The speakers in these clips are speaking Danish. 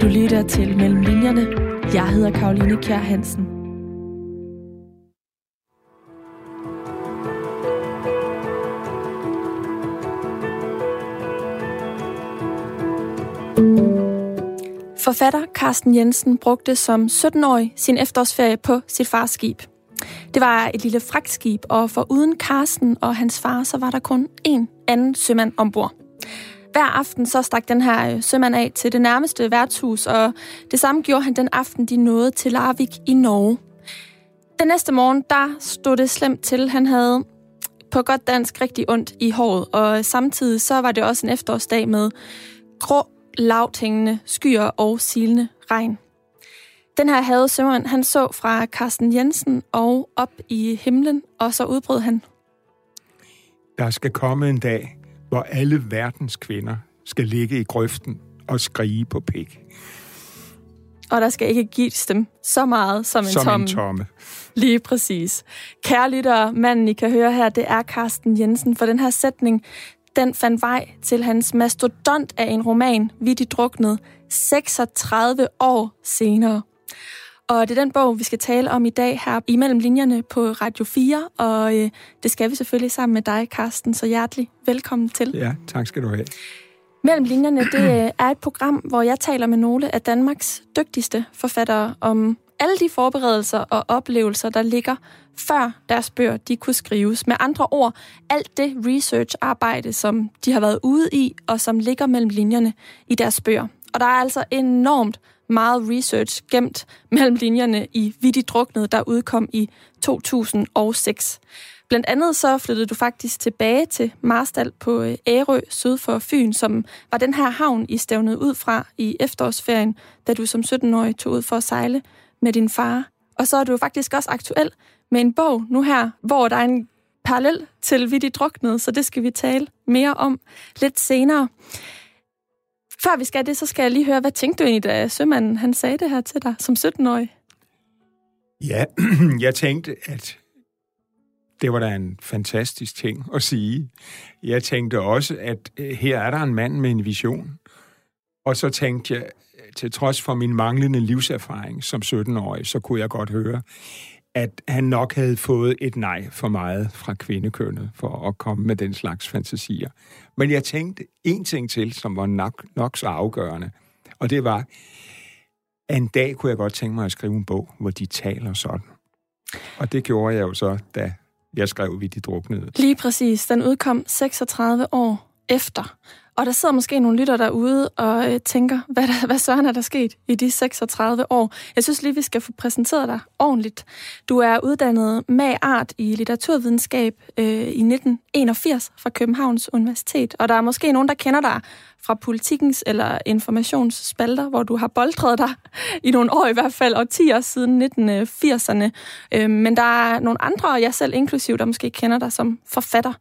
Du lytter til Mellem Linjerne. Jeg hedder Karoline Kjær Hansen. Forfatter Carsten Jensen brugte som 17-årig sin efterårsferie på sit fars skib. Det var et lille fragtskib, og for uden Carsten og hans far, så var der kun én anden sømand ombord. Hver aften så stak den her øh, sømand af til det nærmeste værtshus, og det samme gjorde han den aften, de nåede til Larvik i Norge. Den næste morgen, der stod det slemt til. Han havde på godt dansk rigtig ondt i håret, og samtidig så var det også en efterårsdag med grå, lavt hængende skyer og silende regn. Den her havde sømand, han så fra Carsten Jensen og op i himlen, og så udbrød han. Der skal komme en dag, hvor alle verdens kvinder skal ligge i grøften og skrige på pik. Og der skal ikke gives dem så meget som en Som tomme. en tomme. Lige præcis. Kære lyttere, manden I kan høre her, det er Carsten Jensen. For den her sætning, den fandt vej til hans mastodont af en roman, Vi de druknede, 36 år senere. Og det er den bog, vi skal tale om i dag her imellem linjerne på Radio 4, og øh, det skal vi selvfølgelig sammen med dig, Carsten, så hjertelig velkommen til. Ja, tak skal du have. Mellem linjerne, det øh, er et program, hvor jeg taler med nogle af Danmarks dygtigste forfattere om alle de forberedelser og oplevelser, der ligger før deres bøger de kunne skrives. Med andre ord, alt det research-arbejde, som de har været ude i, og som ligger mellem linjerne i deres bøger. Og der er altså enormt meget research gemt mellem linjerne i Vidt Druknet, der udkom i 2006. Blandt andet så flyttede du faktisk tilbage til Marstal på øh, Ærø syd for Fyn, som var den her havn, I stævnede ud fra i efterårsferien, da du som 17-årig tog ud for at sejle med din far. Og så er du faktisk også aktuel med en bog nu her, hvor der er en parallel til Vidt Druknet, så det skal vi tale mere om lidt senere. Før vi skal det, så skal jeg lige høre, hvad tænkte du egentlig, da sømanden han sagde det her til dig som 17-årig? Ja, jeg tænkte, at det var da en fantastisk ting at sige. Jeg tænkte også, at øh, her er der en mand med en vision. Og så tænkte jeg, øh, til trods for min manglende livserfaring som 17-årig, så kunne jeg godt høre, at han nok havde fået et nej for meget fra kvindekønnet for at komme med den slags fantasier. Men jeg tænkte en ting til, som var nok, nok så afgørende, og det var, at en dag kunne jeg godt tænke mig at skrive en bog, hvor de taler sådan. Og det gjorde jeg jo så, da jeg skrev Vi de druknede. Lige præcis. Den udkom 36 år efter. Og der sidder måske nogle lytter derude og øh, tænker, hvad, der, hvad søren er der sket i de 36 år? Jeg synes lige, vi skal få præsenteret dig ordentligt. Du er uddannet med art i litteraturvidenskab øh, i 1981 fra Københavns Universitet. Og der er måske nogen, der kender dig fra politikens eller informationsspalter, hvor du har boldret dig i nogle år i hvert fald, og 10 år siden 1980'erne. Øhm, men der er nogle andre, og jeg selv inklusiv, der måske kender dig som forfatter.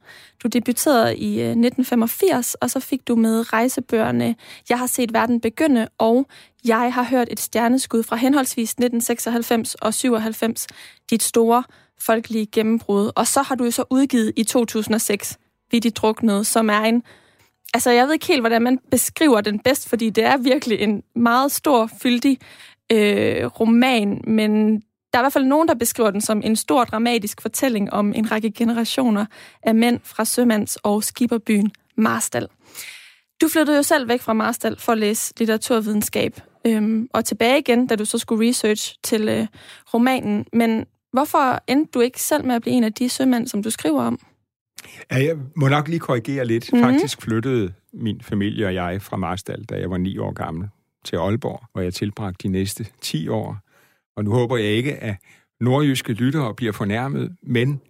Du debuterede i øh, 1985, og så fik du med rejsebøgerne Jeg har set verden begynde, og Jeg har hørt et stjerneskud fra henholdsvis 1996 og 97, dit store folkelige gennembrud. Og så har du jo så udgivet i 2006, Vi de druknede, som er en Altså, jeg ved ikke helt, hvordan man beskriver den bedst, fordi det er virkelig en meget stor, fyldig øh, roman, men der er i hvert fald nogen, der beskriver den som en stor dramatisk fortælling om en række generationer af mænd fra sømands- og skiberbyen Marstal. Du flyttede jo selv væk fra Marstal for at læse litteraturvidenskab, øhm, og tilbage igen, da du så skulle research til øh, romanen. Men hvorfor endte du ikke selv med at blive en af de sømænd, som du skriver om? Jeg må nok lige korrigere lidt. Mhm. Mm-hmm. Faktisk flyttede min familie og jeg fra Marstal, da jeg var ni år gammel, til Aalborg, hvor jeg tilbragte de næste 10 år. Og nu håber jeg ikke, at nordjyske lyttere bliver fornærmet, men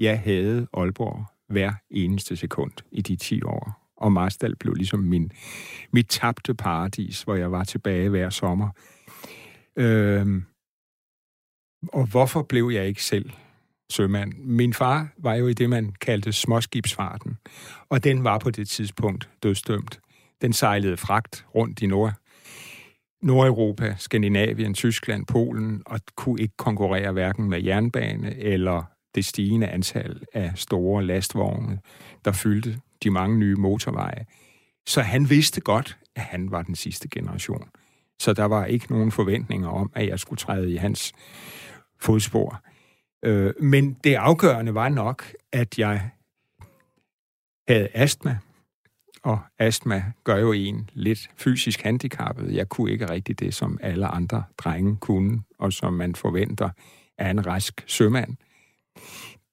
jeg havde Aalborg hver eneste sekund i de 10 år. Og Marstal blev ligesom min, mit tabte paradis, hvor jeg var tilbage hver sommer. Øhm, og hvorfor blev jeg ikke selv sømand? Min far var jo i det, man kaldte småskibsfarten, og den var på det tidspunkt dødsdømt. Den sejlede fragt rundt i Nord, Nordeuropa, Skandinavien, Tyskland, Polen, og kunne ikke konkurrere hverken med jernbane eller det stigende antal af store lastvogne, der fyldte de mange nye motorveje. Så han vidste godt, at han var den sidste generation. Så der var ikke nogen forventninger om, at jeg skulle træde i hans fodspor. Øh, men det afgørende var nok, at jeg havde astma, og astma gør jo en lidt fysisk handicappet. Jeg kunne ikke rigtig det, som alle andre drenge kunne, og som man forventer af en rask sømand.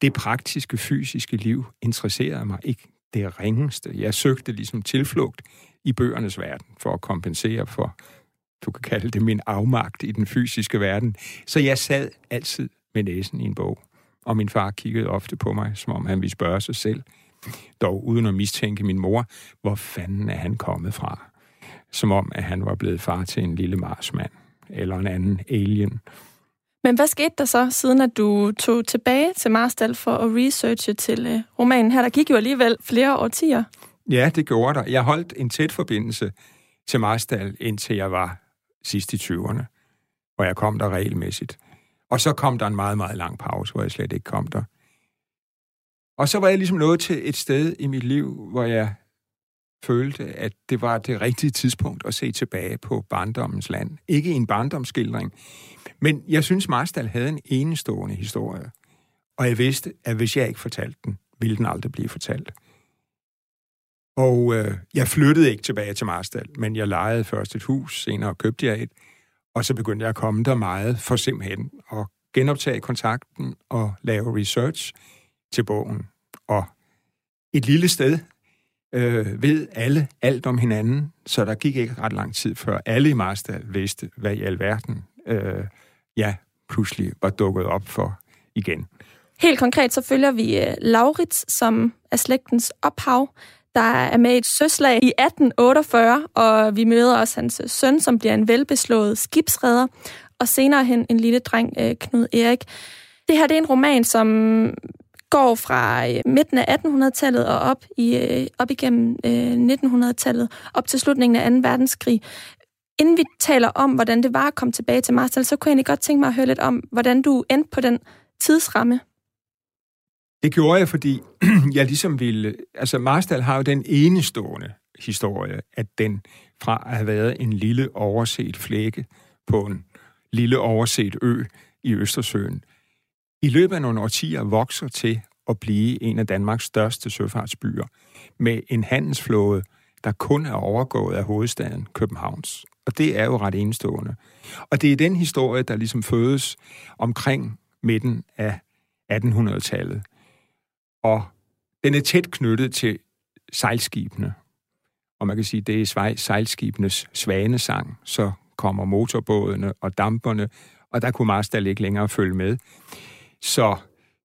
Det praktiske, fysiske liv interesserede mig ikke det ringeste. Jeg søgte ligesom tilflugt i bøgernes verden for at kompensere for, du kan kalde det min afmagt i den fysiske verden. Så jeg sad altid med næsen i en bog. Og min far kiggede ofte på mig, som om han ville spørge sig selv, dog uden at mistænke min mor, hvor fanden er han kommet fra? Som om, at han var blevet far til en lille marsmand eller en anden alien. Men hvad skete der så, siden at du tog tilbage til Marstal for at researche til uh, romanen her? Der gik jo alligevel flere årtier. Ja, det gjorde der. Jeg holdt en tæt forbindelse til Marstal, indtil jeg var sidst i 20'erne, hvor jeg kom der regelmæssigt. Og så kom der en meget, meget lang pause, hvor jeg slet ikke kom der. Og så var jeg ligesom nået til et sted i mit liv, hvor jeg følte, at det var det rigtige tidspunkt at se tilbage på barndommens land. Ikke en barndomsskildring, men jeg synes, Marstal havde en enestående historie. Og jeg vidste, at hvis jeg ikke fortalte den, ville den aldrig blive fortalt. Og øh, jeg flyttede ikke tilbage til Marstal, men jeg lejede først et hus, senere købte jeg et, og så begyndte jeg at komme der meget for simpelthen at genoptage kontakten og lave research til bogen. Og et lille sted øh, ved alle alt om hinanden, så der gik ikke ret lang tid før alle i Marstal vidste, hvad i alverden øh, ja, pludselig var dukket op for igen. Helt konkret så følger vi øh, Laurits, som er slægtens ophav, der er med i et søslag i 1848, og vi møder også hans søn, som bliver en velbeslået skibsredder, og senere hen en lille dreng, øh, Knud Erik. Det her det er en roman, som går fra øh, midten af 1800-tallet og op, i, øh, op igennem 1900-tallet, op til slutningen af 2. verdenskrig. Inden vi taler om, hvordan det var at komme tilbage til Marstal, så kunne jeg egentlig godt tænke mig at høre lidt om, hvordan du endte på den tidsramme. Det gjorde jeg, fordi jeg ligesom ville... Altså, Marstal har jo den enestående historie, at den fra at have været en lille overset flække på en lille overset ø i Østersøen, i løbet af nogle årtier vokser til at blive en af Danmarks største søfartsbyer, med en handelsflåde, der kun er overgået af hovedstaden Københavns. Og det er jo ret enestående. Og det er den historie, der ligesom fødes omkring midten af 1800-tallet. Og den er tæt knyttet til sejlskibene. Og man kan sige, det er sejlskibenes svanesang. Så kommer motorbådene og damperne, og der kunne Marstal ikke længere følge med. Så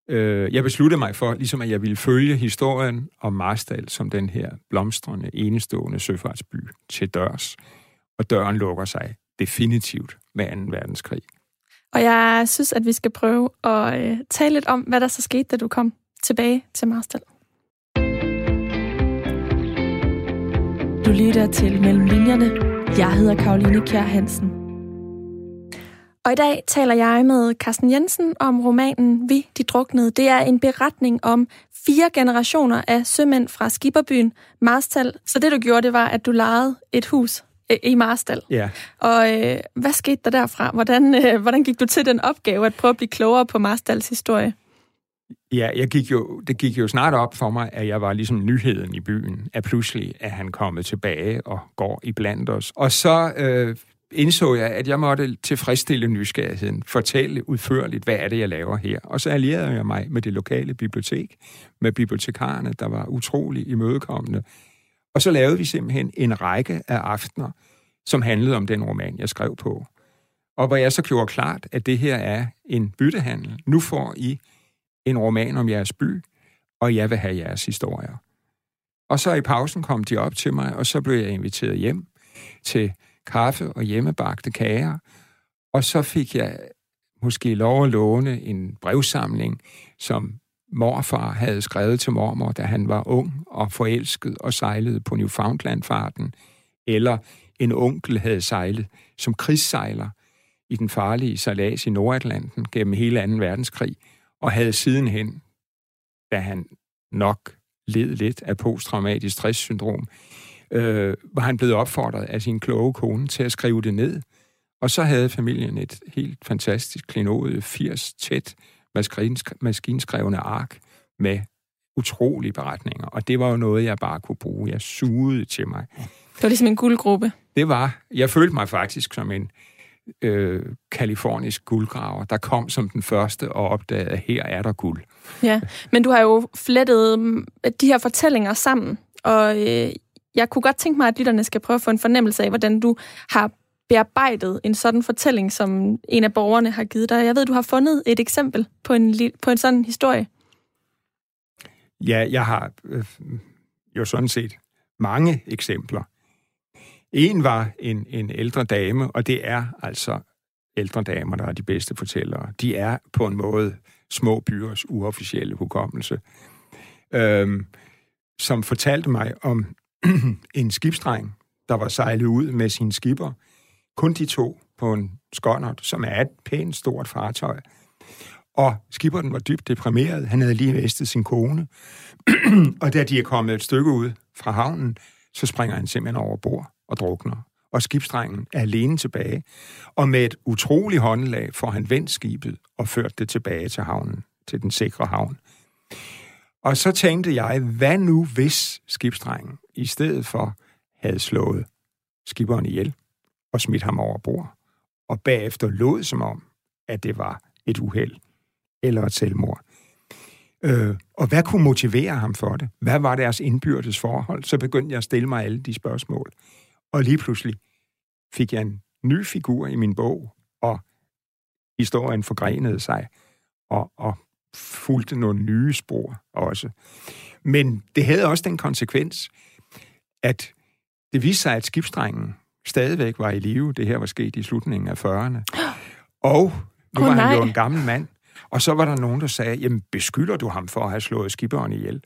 øh, jeg besluttede mig for, ligesom at jeg ville følge historien om Marstal som den her blomstrende, enestående søfartsby til dørs og døren lukker sig definitivt med 2. verdenskrig. Og jeg synes, at vi skal prøve at øh, tale lidt om, hvad der så skete, da du kom tilbage til Marstal. Du lytter til Mellem Linjerne. Jeg hedder Karoline Kjær Hansen. Og i dag taler jeg med Carsten Jensen om romanen Vi, de druknede. Det er en beretning om fire generationer af sømænd fra Skiberbyen Marstal. Så det du gjorde, det var, at du lejede et hus i Marstal. Ja. Og øh, hvad skete der derfra? Hvordan, øh, hvordan gik du til den opgave at prøve at blive klogere på Marstals historie? Ja, jeg gik jo, det gik jo snart op for mig, at jeg var ligesom nyheden i byen, at pludselig er han kommet tilbage og går i blandt os. Og så øh, indså jeg, at jeg måtte tilfredsstille nysgerrigheden, fortælle udførligt, hvad er det, jeg laver her. Og så allierede jeg mig med det lokale bibliotek, med bibliotekarerne, der var utrolig imødekommende, og så lavede vi simpelthen en række af aftener, som handlede om den roman, jeg skrev på. Og hvor jeg så gjorde klart, at det her er en byttehandel. Nu får I en roman om jeres by, og jeg vil have jeres historier. Og så i pausen kom de op til mig, og så blev jeg inviteret hjem til kaffe og hjemmebagte kager. Og så fik jeg måske lov at låne en brevsamling, som morfar havde skrevet til mormor, da han var ung og forelsket og sejlede på Newfoundland-farten, eller en onkel havde sejlet som krigssejler i den farlige sejlads i Nordatlanten gennem hele 2. verdenskrig, og havde sidenhen, da han nok led lidt af posttraumatisk stresssyndrom, øh, var han blevet opfordret af sin kloge kone til at skrive det ned – Og så havde familien et helt fantastisk klinode, 80 tæt maskinskrevne ark med utrolige beretninger. Og det var jo noget, jeg bare kunne bruge. Jeg sugede til mig. Det var ligesom en guldgruppe. Det var. Jeg følte mig faktisk som en øh, kalifornisk guldgraver, der kom som den første og opdagede, at her er der guld. Ja, men du har jo flettet mm, de her fortællinger sammen, og øh, jeg kunne godt tænke mig, at lytterne skal prøve at få en fornemmelse af, hvordan du har bearbejdet en sådan fortælling, som en af borgerne har givet dig. Jeg ved, du har fundet et eksempel på en, på en sådan historie. Ja, jeg har øh, jo sådan set mange eksempler. En var en, en ældre dame, og det er altså ældre damer, der er de bedste fortællere. De er på en måde små byers uofficielle hukommelse, øhm, som fortalte mig om en skibsdreng, der var sejlet ud med sine skipper. Kun de to på en skåndert, som er et pænt stort fartøj. Og skiberen var dybt deprimeret. Han havde lige mistet sin kone. og da de er kommet et stykke ud fra havnen, så springer han simpelthen over bord og drukner. Og skibsdrengen er alene tilbage. Og med et utroligt håndlag får han vendt skibet og ført det tilbage til havnen, til den sikre havn. Og så tænkte jeg, hvad nu hvis skibsdrengen i stedet for havde slået skiberen ihjel og smidt ham over bord, og bagefter lod som om, at det var et uheld eller et selvmord. Øh, og hvad kunne motivere ham for det? Hvad var deres indbyrdes forhold? Så begyndte jeg at stille mig alle de spørgsmål. Og lige pludselig fik jeg en ny figur i min bog, og historien forgrenede sig, og, og fulgte nogle nye spor også. Men det havde også den konsekvens, at det viste sig, at skibsdrengen stadigvæk var i live. Det her var sket i slutningen af 40'erne. Og nu oh, var han nej. jo en gammel mand. Og så var der nogen, der sagde, jamen beskylder du ham for at have slået skiberen ihjel?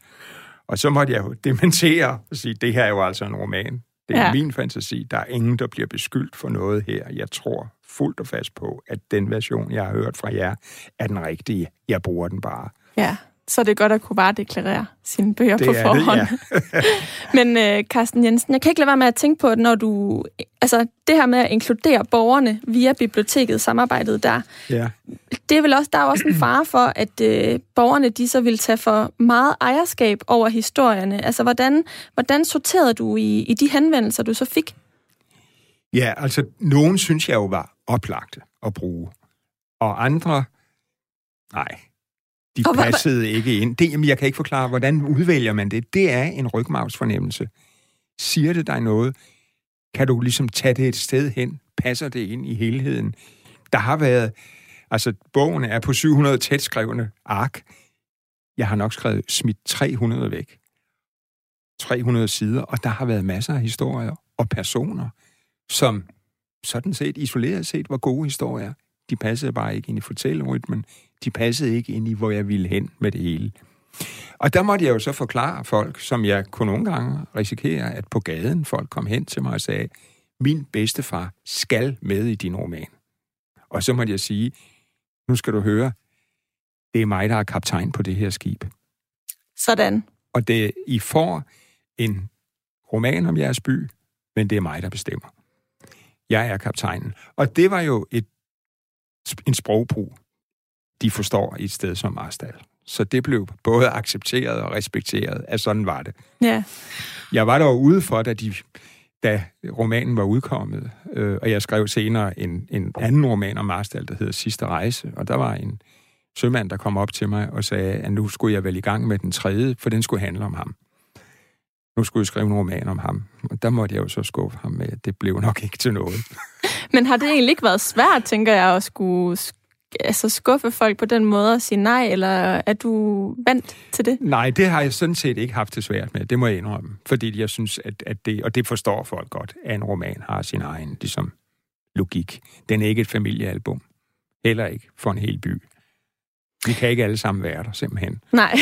Og så måtte jeg jo dementere og sige, det her er jo altså en roman. Det er ja. min fantasi. Der er ingen, der bliver beskyldt for noget her. Jeg tror fuldt og fast på, at den version, jeg har hørt fra jer, er den rigtige. Jeg bruger den bare. Ja, så det er godt at kunne bare deklarere sine bøger det på forhånd. Det, ja. Men uh, Carsten Jensen, jeg kan ikke lade være med at tænke på, at når du... Altså, det her med at inkludere borgerne via biblioteket, samarbejdet der, ja. det er vel også, der er også en fare for, at uh, borgerne de så vil tage for meget ejerskab over historierne. Altså, hvordan, hvordan sorterede du i, i de henvendelser, du så fik? Ja, altså, nogen synes jeg jo var oplagte at bruge, og andre, nej, de og passede hvad, ikke ind. Det, jamen, jeg kan ikke forklare, hvordan udvælger man det. Det er en rygmavsfornemmelse. Siger det dig noget? Kan du ligesom tage det et sted hen? Passer det ind i helheden? Der har været... Altså, bogen er på 700 tætskrevne ark. Jeg har nok skrevet smidt 300 væk. 300 sider, og der har været masser af historier og personer, som sådan set isoleret set var gode historier. De passede bare ikke ind i fortællerytmen de passede ikke ind i, hvor jeg ville hen med det hele. Og der måtte jeg jo så forklare folk, som jeg kunne nogle gange risikere, at på gaden folk kom hen til mig og sagde, min bedstefar skal med i din roman. Og så måtte jeg sige, nu skal du høre, det er mig, der er kaptajn på det her skib. Sådan. Og det, I får en roman om jeres by, men det er mig, der bestemmer. Jeg er kaptajnen. Og det var jo et, en sprogbrug, de forstår i et sted som Marstal. Så det blev både accepteret og respekteret, at sådan var det. Ja. Jeg var der ude for, da, de, da romanen var udkommet, øh, og jeg skrev senere en, en anden roman om Marstal, der hedder Sidste Rejse, og der var en sømand, der kom op til mig og sagde, at nu skulle jeg vel i gang med den tredje, for den skulle handle om ham. Nu skulle jeg skrive en roman om ham. Og der måtte jeg jo så skuffe ham med, at det blev nok ikke til noget. Men har det egentlig ikke været svært, tænker jeg, at skulle altså, skuffe folk på den måde og sige nej, eller er du vant til det? Nej, det har jeg sådan set ikke haft det svært med. Det må jeg indrømme. Fordi jeg synes, at, at det, og det forstår folk godt, at en roman har sin egen ligesom, logik. Den er ikke et familiealbum. Heller ikke for en hel by. Vi kan ikke alle sammen være der, simpelthen. Nej.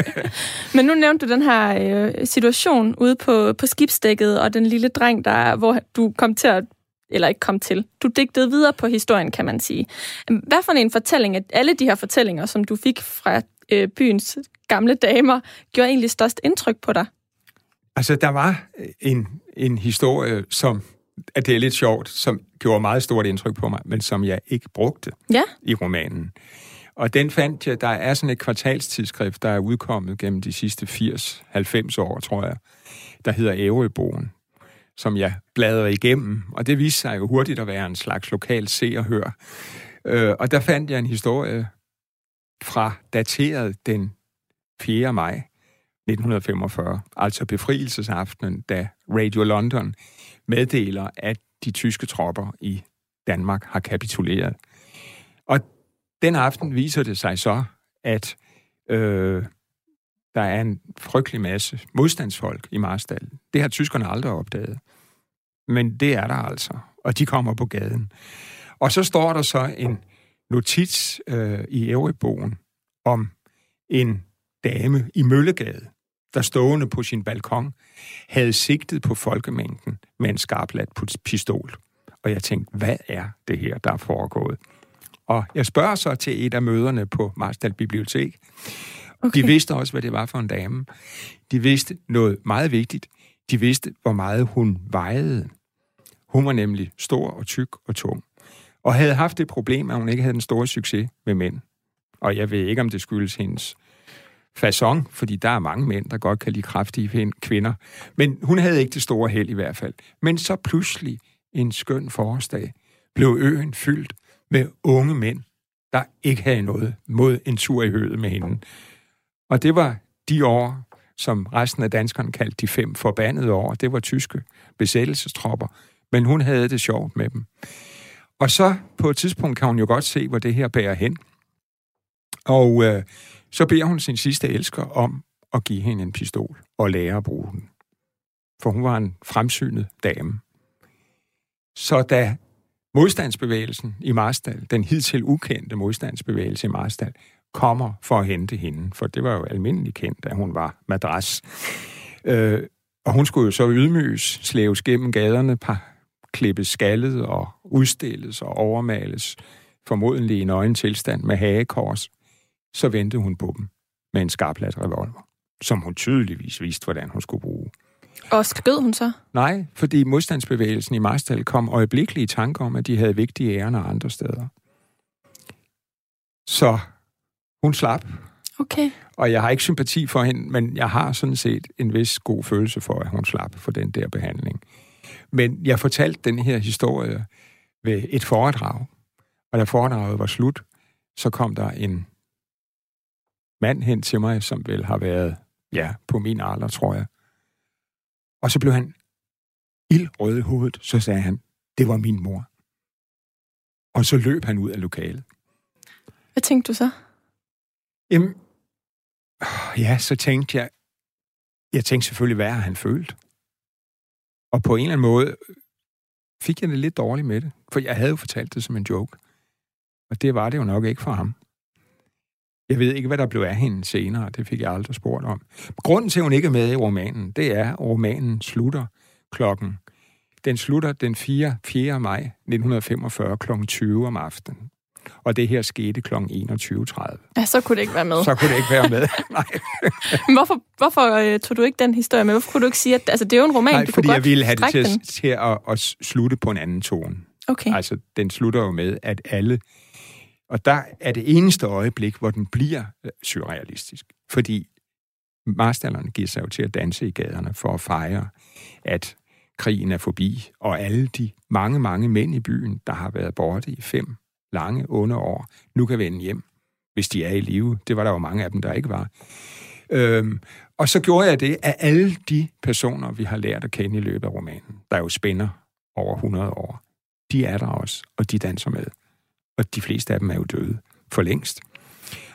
Men nu nævnte du den her øh, situation ude på, på skibsdækket, og den lille dreng, der, hvor du kom til at eller ikke kom til. Du digtede videre på historien, kan man sige. Hvad for en fortælling, at alle de her fortællinger, som du fik fra øh, byens gamle damer, gjorde egentlig størst indtryk på dig? Altså, der var en, en historie, som at det er lidt sjovt, som gjorde meget stort indtryk på mig, men som jeg ikke brugte ja. i romanen. Og den fandt jeg, der er sådan et kvartalstidsskrift, der er udkommet gennem de sidste 80-90 år, tror jeg, der hedder Ævrebogen, som jeg bladrede igennem, og det viste sig jo hurtigt at være en slags lokal se og hør. Øh, og der fandt jeg en historie fra dateret den 4. maj 1945, altså befrielsesaftenen, da Radio London meddeler, at de tyske tropper i Danmark har kapituleret. Og den aften viser det sig så, at øh, der er en frygtelig masse modstandsfolk i Marstal. Det har tyskerne aldrig opdaget. Men det er der altså, og de kommer på gaden. Og så står der så en notits øh, i Ærøbogen om en dame i Møllegade, der stående på sin balkon, havde sigtet på folkemængden med en skarpladt pistol. Og jeg tænkte, hvad er det her, der er foregået? Og jeg spørger så til et af møderne på Marstal Bibliotek. Okay. De vidste også, hvad det var for en dame. De vidste noget meget vigtigt. De vidste, hvor meget hun vejede. Hun var nemlig stor og tyk og tung. Og havde haft det problem, at hun ikke havde den store succes med mænd. Og jeg ved ikke, om det skyldes hendes façon, fordi der er mange mænd, der godt kan lide kraftige kvinder. Men hun havde ikke det store held i hvert fald. Men så pludselig en skøn forårsdag blev øen fyldt med unge mænd, der ikke havde noget mod en tur i høet med hende. Og det var de år, som resten af danskerne kaldte de fem forbandede år. Det var tyske besættelsestropper, men hun havde det sjovt med dem. Og så på et tidspunkt kan hun jo godt se, hvor det her bærer hen. Og øh, så beder hun sin sidste elsker om at give hende en pistol og lære at bruge den. For hun var en fremsynet dame. Så da modstandsbevægelsen i Marstal, den hidtil ukendte modstandsbevægelse i Marstal, kommer for at hente hende, for det var jo almindeligt kendt, at hun var madras. Øh, og hun skulle jo så ydmyges, slæves gennem gaderne, par, klippes skaldet og udstilles og overmales, formodentlig i en øjen tilstand med hagekors så ventede hun på dem med en skarpladt revolver, som hun tydeligvis vidste, hvordan hun skulle bruge. Og skød hun så? Nej, fordi modstandsbevægelsen i Marstal kom øjeblikkeligt i tanke om, at de havde vigtige ærner andre steder. Så hun slap. Okay. Og jeg har ikke sympati for hende, men jeg har sådan set en vis god følelse for, at hun slap for den der behandling. Men jeg fortalte den her historie ved et foredrag, og da foredraget var slut, så kom der en mand hen til mig, som vel har været, ja, på min alder, tror jeg. Og så blev han ildrød i hovedet, så sagde han, det var min mor. Og så løb han ud af lokalet. Hvad tænkte du så? Jamen, ja, så tænkte jeg, jeg tænkte selvfølgelig, hvad han følt. Og på en eller anden måde fik jeg det lidt dårligt med det, for jeg havde jo fortalt det som en joke. Og det var det jo nok ikke for ham. Jeg ved ikke, hvad der blev af hende senere. Det fik jeg aldrig spurgt om. Grunden til, at hun ikke er med i romanen, det er, at romanen slutter klokken. Den slutter den 4. 4. maj 1945 kl. 20 om aftenen. Og det her skete kl. 21.30. Ja, så kunne det ikke være med. Så kunne det ikke være med, nej. Men hvorfor, hvorfor uh, tog du ikke den historie med? Hvorfor kunne du ikke sige, at altså, det er jo en roman, nej, du fordi kunne jeg ville have det til, at, til at, at slutte på en anden tone. Okay. Altså, den slutter jo med, at alle og der er det eneste øjeblik, hvor den bliver øh, surrealistisk. Fordi marstallerne giver sig jo til at danse i gaderne for at fejre, at krigen er forbi, og alle de mange, mange mænd i byen, der har været borte i fem lange, onde år, nu kan vende hjem, hvis de er i live. Det var der jo mange af dem, der ikke var. Øhm, og så gjorde jeg det, at alle de personer, vi har lært at kende i løbet af romanen, der jo spænder over 100 år, de er der også, og de danser med og de fleste af dem er jo døde for længst.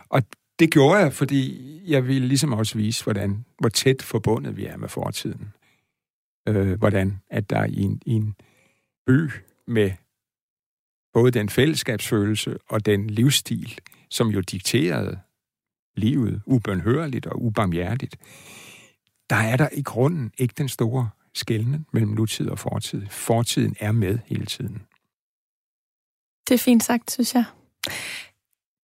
Og det gjorde jeg, fordi jeg ville ligesom også vise, hvordan, hvor tæt forbundet vi er med fortiden. Øh, hvordan at der i en, i en by med både den fællesskabsfølelse og den livsstil, som jo dikterede livet ubønhørligt og ubarmhjertigt, der er der i grunden ikke den store skældning mellem nutid og fortid. Fortiden er med hele tiden. Det er fint sagt, synes jeg.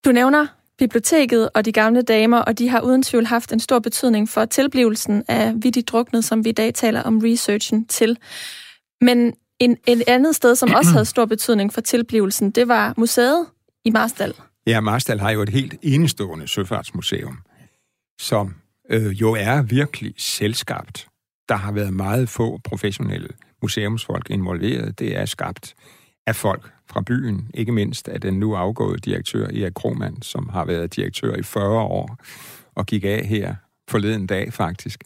Du nævner biblioteket og de gamle damer, og de har uden tvivl haft en stor betydning for tilblivelsen af Vittigt Druknet, som vi i dag taler om researchen til. Men en, et andet sted, som også havde stor betydning for tilblivelsen, det var museet i Marstal. Ja, Marstal har jo et helt enestående søfartsmuseum, som øh, jo er virkelig selskabt. Der har været meget få professionelle museumsfolk involveret. Det er skabt af folk fra byen, ikke mindst af den nu afgåede direktør Erik Kromand, som har været direktør i 40 år og gik af her forleden dag faktisk.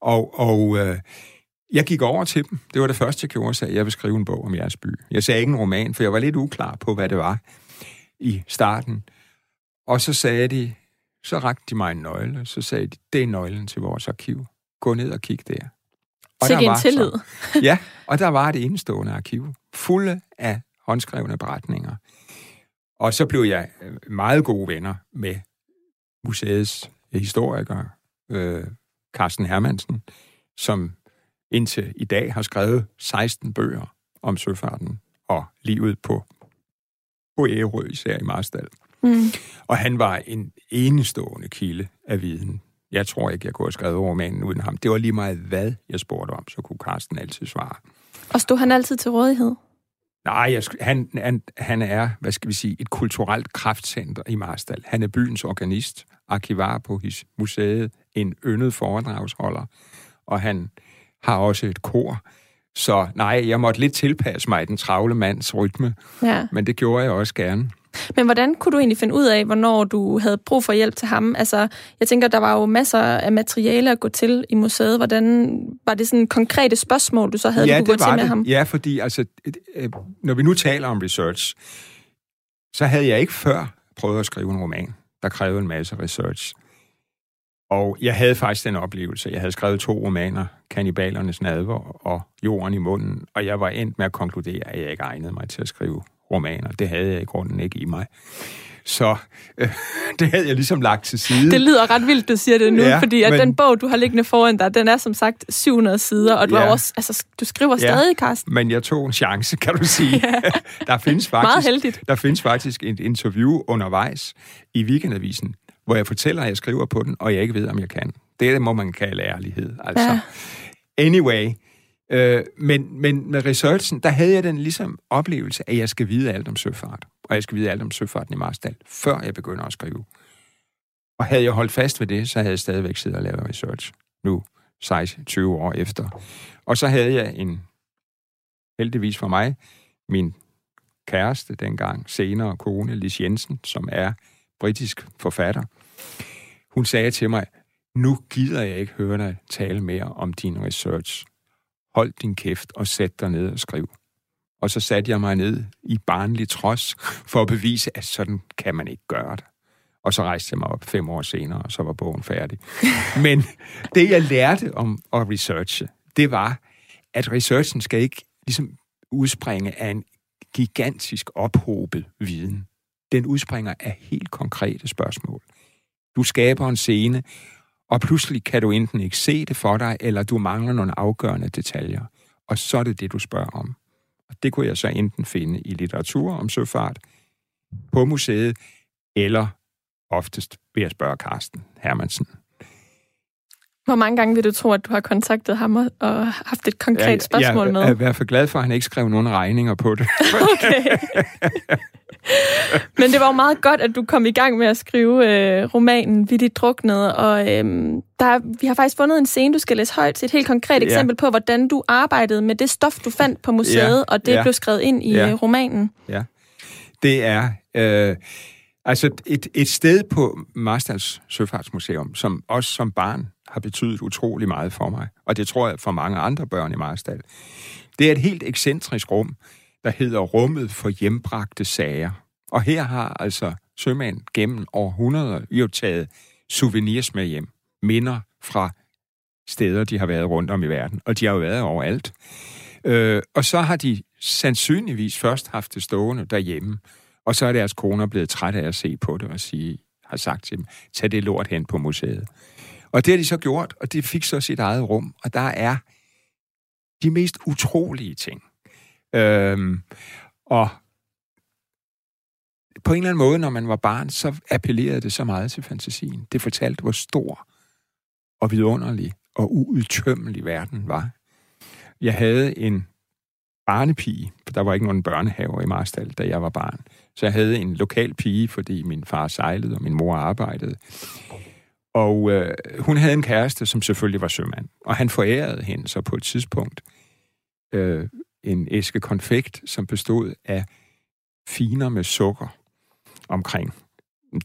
Og, og øh, jeg gik over til dem. Det var det første, jeg gjorde, og sagde, jeg vil skrive en bog om jeres by. Jeg sagde ikke en roman, for jeg var lidt uklar på, hvad det var i starten. Og så sagde de, så rakte de mig en nøgle, så sagde de, det er nøglen til vores arkiv. Gå ned og kig der. Og Til en tillid. Så, ja, og der var det enestående arkiv, fulde af håndskrevne beretninger. Og så blev jeg øh, meget gode venner med museets historiker, øh, Carsten Hermansen, som indtil i dag har skrevet 16 bøger om søfarten og livet på, på Ærø, især i Marstal. Mm. Og han var en enestående kilde af viden. Jeg tror ikke, jeg kunne have skrevet romanen uden ham. Det var lige meget, hvad jeg spurgte om, så kunne Carsten altid svare. Og stod han altid til rådighed? Nej, jeg, han, han, han er, hvad skal vi sige, et kulturelt kraftcenter i Marstal. Han er byens organist, arkivar på his museet, en yndet foredragsholder, og han har også et kor. Så nej, jeg måtte lidt tilpasse mig den travle mands rytme, ja. men det gjorde jeg også gerne. Men hvordan kunne du egentlig finde ud af, hvornår du havde brug for hjælp til ham? Altså, jeg tænker, der var jo masser af materiale at gå til i museet. Hvordan var det sådan konkrete spørgsmål, du så havde, ja, du kunne gå til med det. ham? Ja, fordi altså, når vi nu taler om research, så havde jeg ikke før prøvet at skrive en roman, der krævede en masse research. Og jeg havde faktisk den oplevelse. Jeg havde skrevet to romaner, Kannibalernes nadver og Jorden i munden, og jeg var endt med at konkludere, at jeg ikke egnede mig til at skrive romaner. Det havde jeg i grunden ikke i mig. Så øh, det havde jeg ligesom lagt til side. Det lyder ret vildt, du siger det nu, ja, fordi at men, den bog, du har liggende foran dig, den er som sagt 700 sider, og du, ja, også, altså, du skriver ja, stadig, Carsten. Men jeg tog en chance, kan du sige. ja. der findes faktisk, Meget heldigt. Der findes faktisk et interview undervejs i Weekendavisen, hvor jeg fortæller, at jeg skriver på den, og jeg ikke ved, om jeg kan. Det må man kalde ærlighed. Altså. Ja. Anyway, øh, men, men med researchen, der havde jeg den ligesom oplevelse, at jeg skal vide alt om søfart. Og jeg skal vide alt om søfarten i Marstal, før jeg begynder at skrive. Og havde jeg holdt fast ved det, så havde jeg stadigvæk siddet og lavet research. Nu, 20 år efter. Og så havde jeg en, heldigvis for mig, min kæreste dengang, senere kone, Lis Jensen, som er britisk forfatter. Hun sagde til mig, nu gider jeg ikke høre dig tale mere om din research. Hold din kæft og sæt dig ned og skriv. Og så satte jeg mig ned i barnlig trods for at bevise, at sådan kan man ikke gøre det. Og så rejste jeg mig op fem år senere, og så var bogen færdig. Men det, jeg lærte om at researche, det var, at researchen skal ikke ligesom udspringe af en gigantisk ophobet viden. Den udspringer af helt konkrete spørgsmål. Du skaber en scene, og pludselig kan du enten ikke se det for dig, eller du mangler nogle afgørende detaljer. Og så er det det, du spørger om. Og det kunne jeg så enten finde i litteratur om søfart, på museet, eller oftest ved at spørge Carsten Hermansen. Hvor mange gange vil du tro, at du har kontaktet ham og haft et konkret ja, spørgsmål med? Jeg er i hvert fald glad for, at han ikke skrev nogen regninger på det. okay. Men det var jo meget godt, at du kom i gang med at skrive øh, romanen Vittigt Druknet, og øh, der, vi har faktisk fundet en scene, du skal læse højt til et helt konkret eksempel ja. på, hvordan du arbejdede med det stof, du fandt på museet, ja. og det ja. blev skrevet ind i ja. romanen. Ja, det er... Øh, Altså et, et sted på Marstals Søfartsmuseum, som også som barn har betydet utrolig meget for mig, og det tror jeg for mange andre børn i Marstal. Det er et helt ekscentrisk rum, der hedder Rummet for hjembragte sager. Og her har altså sømænd gennem århundreder jo taget souvenirs med hjem. Minder fra steder, de har været rundt om i verden. Og de har jo været overalt. Øh, og så har de sandsynligvis først haft det stående derhjemme. Og så er deres koner blevet trætte af at se på det og sige, har sagt til dem, tag det lort hen på museet. Og det har de så gjort, og det fik så sit eget rum. Og der er de mest utrolige ting. Øhm, og på en eller anden måde, når man var barn, så appellerede det så meget til fantasien. Det fortalte, hvor stor og vidunderlig og uudtømmelig verden var. Jeg havde en barnepige, for der var ikke nogen børnehaver i Marstal, da jeg var barn. Så jeg havde en lokal pige, fordi min far sejlede, og min mor arbejdede. Og øh, hun havde en kæreste, som selvfølgelig var sømand. Og han forærede hende så på et tidspunkt øh, en æske konfekt, som bestod af finer med sukker omkring.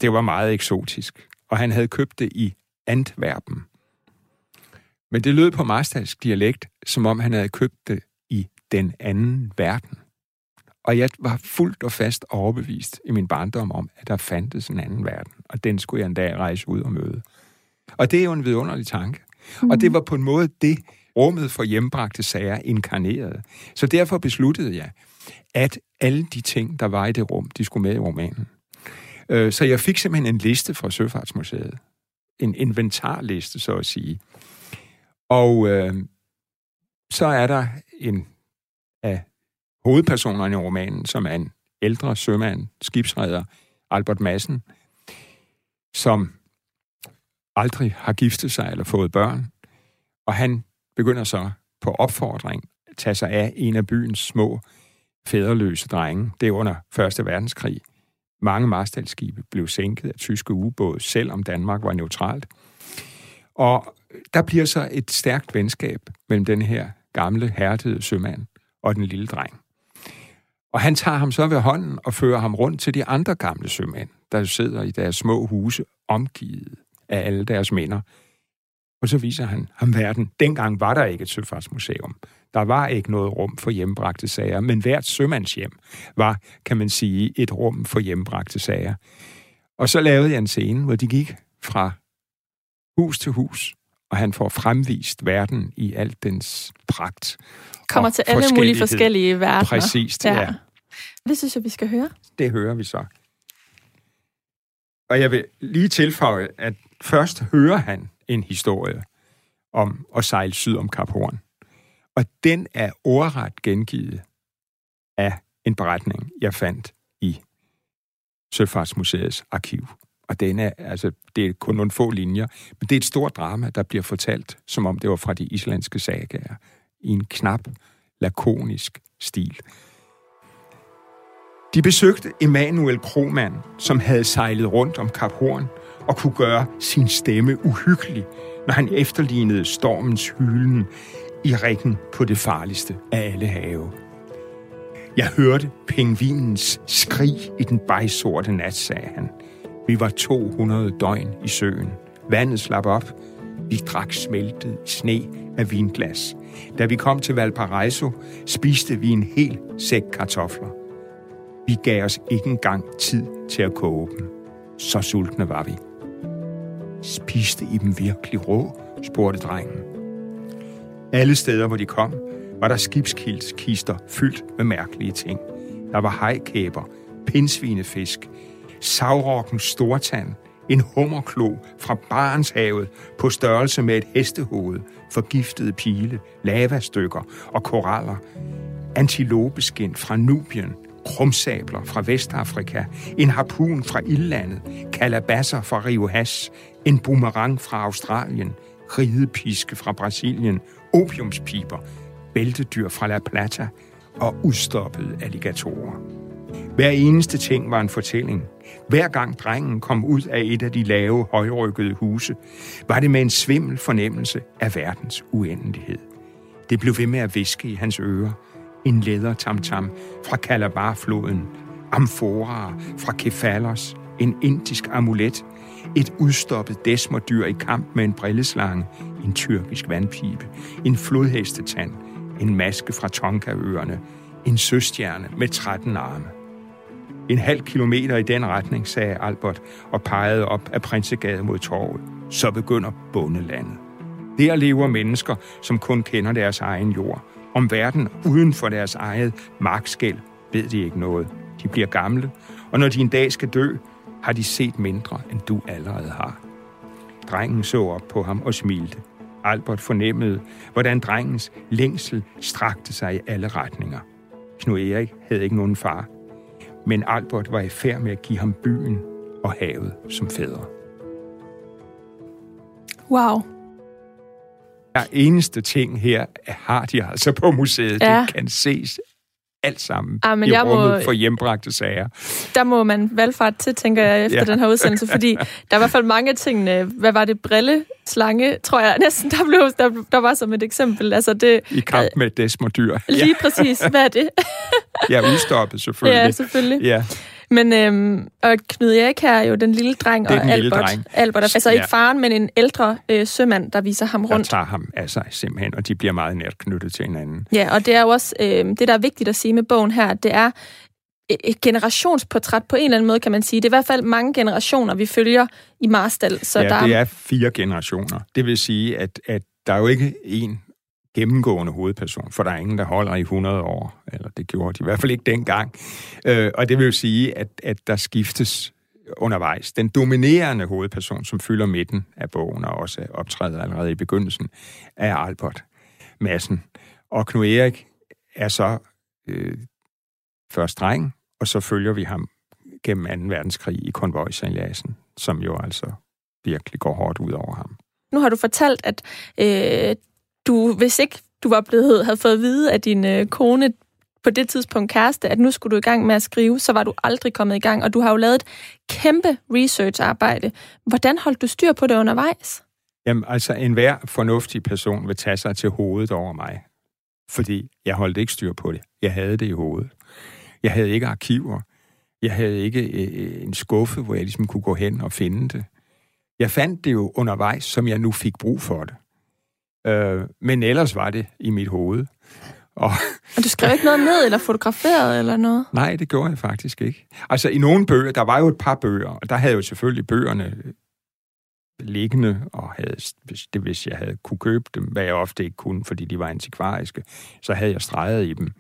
Det var meget eksotisk. Og han havde købt det i Antwerpen. Men det lød på marstalsk dialekt, som om han havde købt det i den anden verden. Og jeg var fuldt og fast overbevist i min barndom om, at der fandtes en anden verden, og den skulle jeg en dag rejse ud og møde. Og det er jo en vidunderlig tanke. Mm. Og det var på en måde det, rummet for hjembragte sager inkarnerede. Så derfor besluttede jeg, at alle de ting, der var i det rum, de skulle med i romanen. Øh, så jeg fik simpelthen en liste fra Søfartsmuseet. En inventarliste, så at sige. Og øh, så er der en hovedpersonerne i romanen, som er en ældre sømand, skibsredder, Albert Madsen, som aldrig har giftet sig eller fået børn. Og han begynder så på opfordring at tage sig af en af byens små fædreløse drenge. Det er under Første Verdenskrig. Mange marstalskibe blev sænket af tyske ubåde, selvom Danmark var neutralt. Og der bliver så et stærkt venskab mellem den her gamle, hærdede sømand og den lille dreng. Og han tager ham så ved hånden og fører ham rundt til de andre gamle sømænd, der sidder i deres små huse, omgivet af alle deres minder. Og så viser han ham verden. Dengang var der ikke et søfartsmuseum. Der var ikke noget rum for hjembragte sager, men hvert sømandshjem var, kan man sige, et rum for hjembragte sager. Og så lavede jeg en scene, hvor de gik fra hus til hus, og han får fremvist verden i alt dens pragt. Kommer til alle mulige forskellige verdener. Præcis, ja. ja. Det synes jeg, vi skal høre. Det hører vi så. Og jeg vil lige tilføje, at først hører han en historie om at sejle syd om Kap Horn. Og den er ordret gengivet af en beretning, jeg fandt i Søfartsmuseets arkiv. Og den er, altså, det er kun nogle få linjer, men det er et stort drama, der bliver fortalt, som om det var fra de islandske sagaer, i en knap, lakonisk stil. De besøgte Emanuel Kromand, som havde sejlet rundt om Kap Horn og kunne gøre sin stemme uhyggelig, når han efterlignede stormens hylen i rækken på det farligste af alle have. Jeg hørte pingvinens skrig i den bejsorte nat, sagde han. Vi var 200 døgn i søen. Vandet slap op. Vi drak smeltet sne af vinglas. Da vi kom til Valparaiso, spiste vi en hel sæk kartofler. Vi gav os ikke engang tid til at koge dem. Så sultne var vi. Spiste I dem virkelig rå? spurgte drengen. Alle steder, hvor de kom, var der skibskildskister fyldt med mærkelige ting. Der var hejkæber, pindsvinefisk, savrokkens stortand, en hummerklo fra Barentshavet på størrelse med et hestehoved, forgiftede pile, lavastykker og koraller, antilopeskin fra Nubien, krumsabler fra Vestafrika, en harpun fra Ildlandet, kalabasser fra Rio Has, en boomerang fra Australien, ridepiske fra Brasilien, opiumspiber, bæltedyr fra La Plata og udstoppede alligatorer. Hver eneste ting var en fortælling. Hver gang drengen kom ud af et af de lave, højrykkede huse, var det med en svimmel fornemmelse af verdens uendelighed. Det blev ved med at viske i hans ører. En lædertamtam fra Calabar-floden, amfora fra Kefalos, en indisk amulet, et udstoppet desmodyr i kamp med en brilleslange, en tyrkisk vandpipe, en flodhestetand, en maske fra Tonkaøerne, en søstjerne med 13 arme. En halv kilometer i den retning, sagde Albert og pegede op af Prinsegade mod torvet. Så begynder bondelandet. Der lever mennesker, som kun kender deres egen jord. Om verden uden for deres eget markskæld ved de ikke noget. De bliver gamle, og når de en dag skal dø, har de set mindre, end du allerede har. Drengen så op på ham og smilte. Albert fornemmede, hvordan drengens længsel strakte sig i alle retninger. Knud Erik havde ikke nogen far, men Albert var i færd med at give ham byen og havet som fædre. Wow. Der eneste ting her har de altså på museet. Ja. Det kan ses alt sammen ah, men i jeg rummet må, for hjembragte sager. Der må man valgfart til, tænker jeg, efter ja. den her udsendelse, fordi der er i hvert fald mange ting. Hvad var det? Brille, slange, tror jeg næsten, der, blev, der, der var som et eksempel. Altså det, I kamp med desmodyr. Lige ja. præcis. Hvad er det? ja, udstoppet selvfølgelig. Ja, selvfølgelig. Ja. Men øhm, og Knud Erik her er jo den lille dreng, og Albert, dreng. Albert er altså ja. ikke faren, men en ældre øh, sømand, der viser ham rundt. Der tager ham altså simpelthen, og de bliver meget nært knyttet til hinanden. Ja, og det er jo også, øh, det der er vigtigt at sige med bogen her, det er et generationsportræt på en eller anden måde, kan man sige. Det er i hvert fald mange generationer, vi følger i Marstal. Så ja, der... det er fire generationer. Det vil sige, at, at der er jo ikke en gennemgående hovedperson, for der er ingen, der holder i 100 år, eller det gjorde de i hvert fald ikke dengang. Øh, og det vil jo sige, at, at der skiftes undervejs. Den dominerende hovedperson, som fylder midten af bogen, og også optræder allerede i begyndelsen, er Albert Madsen. Og Knud Erik er så øh, først dreng, og så følger vi ham gennem 2. verdenskrig i konvojsejladsen, som jo altså virkelig går hårdt ud over ham. Nu har du fortalt, at øh, du, hvis ikke du var blevet, havde fået at vide af din øh, kone på det tidspunkt kæreste, at nu skulle du i gang med at skrive, så var du aldrig kommet i gang, og du har jo lavet et kæmpe research-arbejde. Hvordan holdt du styr på det undervejs? Jamen, altså, enhver fornuftig person vil tage sig til hovedet over mig, fordi jeg holdt ikke styr på det. Jeg havde det i hovedet. Jeg havde ikke arkiver. Jeg havde ikke øh, en skuffe, hvor jeg ligesom kunne gå hen og finde det. Jeg fandt det jo undervejs, som jeg nu fik brug for det. Øh, men ellers var det i mit hoved. Og, og du skrev ikke noget ned, eller fotograferet, eller noget? Nej, det gjorde jeg faktisk ikke. Altså, i nogle bøger, der var jo et par bøger, og der havde jeg jo selvfølgelig bøgerne liggende, og havde, hvis, det, hvis jeg havde kunne købe dem, hvad jeg ofte ikke kunne, fordi de var antikvariske, så havde jeg streget i dem,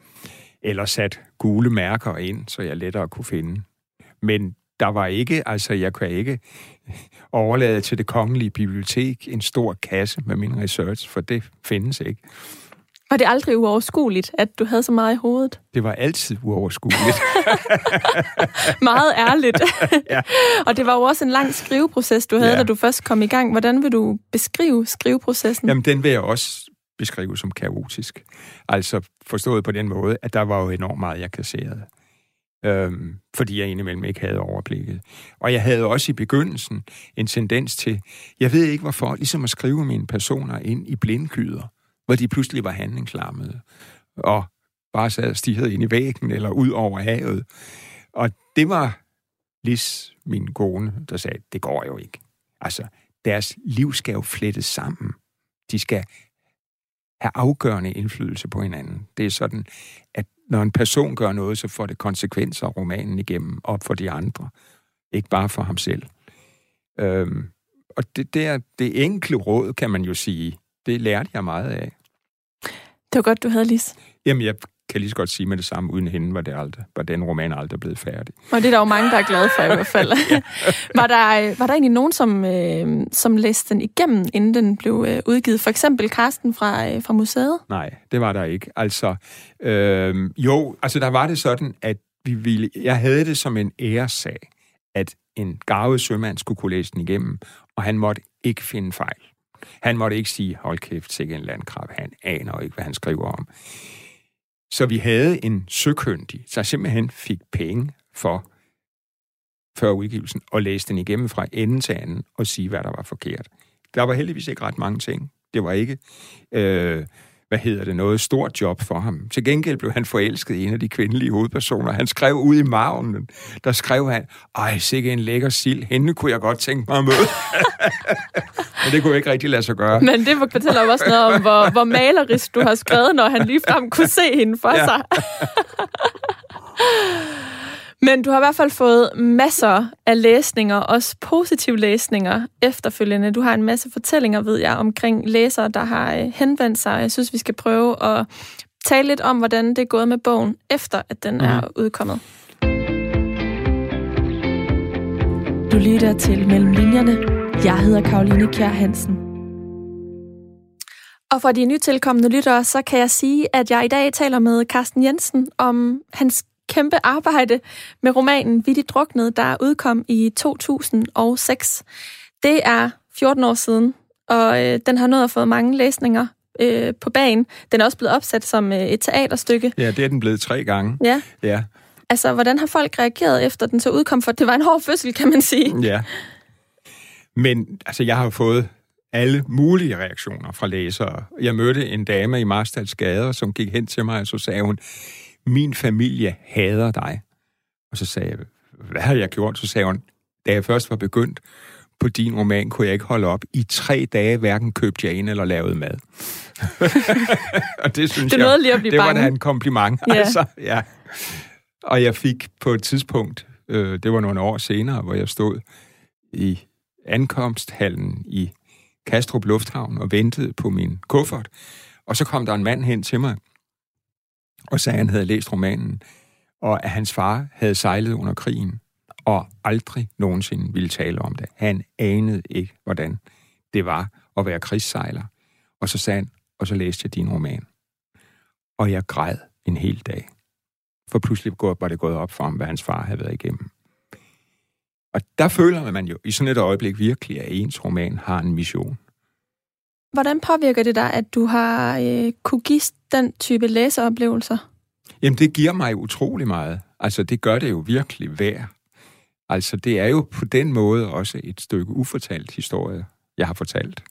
eller sat gule mærker ind, så jeg lettere kunne finde. Men der var ikke, altså jeg kan ikke overlade til det kongelige bibliotek en stor kasse med min research, for det findes ikke. Var det aldrig uoverskueligt, at du havde så meget i hovedet? Det var altid uoverskueligt. meget ærligt. ja. Og det var jo også en lang skriveproces, du havde, ja. da du først kom i gang. Hvordan vil du beskrive skriveprocessen? Jamen, den vil jeg også beskrive som kaotisk. Altså forstået på den måde, at der var jo enormt meget, jeg kasserede øhm, fordi jeg indimellem ikke havde overblikket. Og jeg havde også i begyndelsen en tendens til, jeg ved ikke hvorfor, ligesom at skrive mine personer ind i blindkyder, hvor de pludselig var handlingslammede, og bare sad og stirrede ind i væggen eller ud over havet. Og det var Lis, min kone, der sagde, det går jo ikke. Altså, deres liv skal jo flettes sammen. De skal have afgørende indflydelse på hinanden. Det er sådan, at når en person gør noget, så får det konsekvenser romanen igennem, og for de andre. Ikke bare for ham selv. Øhm, og det, det er det enkle råd, kan man jo sige. Det lærte jeg meget af. Det var godt, du havde Lis. Jamen, jeg kan lige så godt sige med det samme, uden hende var, det aldrig, var den roman aldrig blevet færdig. Og det er der jo mange, der er glade for i hvert fald. var, der, var der egentlig nogen, som, øh, som læste den igennem, inden den blev øh, udgivet? For eksempel Karsten fra, øh, fra museet? Nej, det var der ikke. Altså, øh, jo, altså der var det sådan, at vi ville, jeg havde det som en æresag, at en gavet sømand skulle kunne læse den igennem, og han måtte ikke finde fejl. Han måtte ikke sige, hold kæft, sikke en landkrab, han aner ikke, hvad han skriver om. Så vi havde en søkyndig, der simpelthen fik penge for før udgivelsen, og læste den igennem fra ende til anden og sige, hvad der var forkert. Der var heldigvis ikke ret mange ting. Det var ikke, øh, hvad hedder det, noget stort job for ham. Til gengæld blev han forelsket i en af de kvindelige hovedpersoner. Han skrev ud i maven, der skrev han, ej, sikke en lækker sild, hende kunne jeg godt tænke mig at møde. Men det kunne ikke rigtig lade sig gøre. Men det fortæller jo også noget om, hvor, hvor malerisk du har skrevet, når han ligefrem kunne se hende for ja. sig. Men du har i hvert fald fået masser af læsninger, også positive læsninger efterfølgende. Du har en masse fortællinger, ved jeg, omkring læsere, der har øh, henvendt sig. Jeg synes, vi skal prøve at tale lidt om, hvordan det er gået med bogen, efter at den mm. er mhm. udkommet. Du lytter til Mellem Linjerne. Jeg hedder Karoline Kjær Hansen. Og for de nytilkommende lyttere, så kan jeg sige, at jeg i dag taler med Carsten Jensen om hans kæmpe arbejde med romanen Vittigt Druknet, der udkom i 2006. Det er 14 år siden, og øh, den har nået at få mange læsninger øh, på banen. Den er også blevet opsat som øh, et teaterstykke. Ja, det er den blevet tre gange. Ja. Ja, Altså, hvordan har folk reageret efter den så udkom? For det var en hård fødsel, kan man sige. ja. Men altså, jeg har jo fået alle mulige reaktioner fra læsere. Jeg mødte en dame i Marstalds Gader, som gik hen til mig, og så sagde hun, min familie hader dig. Og så sagde jeg, hvad har jeg gjort? Så sagde hun, da jeg først var begyndt på din roman, kunne jeg ikke holde op. I tre dage hverken købte jeg ind eller lavede mad. og det synes Du jeg, lige at blive det var bange. da en kompliment. Ja. Altså, ja. Og jeg fik på et tidspunkt, øh, det var nogle år senere, hvor jeg stod i ankomsthallen i Kastrup Lufthavn og ventede på min kuffert. Og så kom der en mand hen til mig og sagde, at han havde læst romanen, og at hans far havde sejlet under krigen, og aldrig nogensinde ville tale om det. Han anede ikke, hvordan det var at være krigssejler. Og så sagde han, og så læste jeg din roman. Og jeg græd en hel dag. For pludselig var det gået op for ham, hvad hans far havde været igennem. Og der føler man jo i sådan et øjeblik virkelig, at ens roman har en mission. Hvordan påvirker det dig, at du har øh, kunne give den type læseoplevelser? Jamen, det giver mig utrolig meget. Altså, det gør det jo virkelig værd. Altså, det er jo på den måde også et stykke ufortalt historie, jeg har fortalt.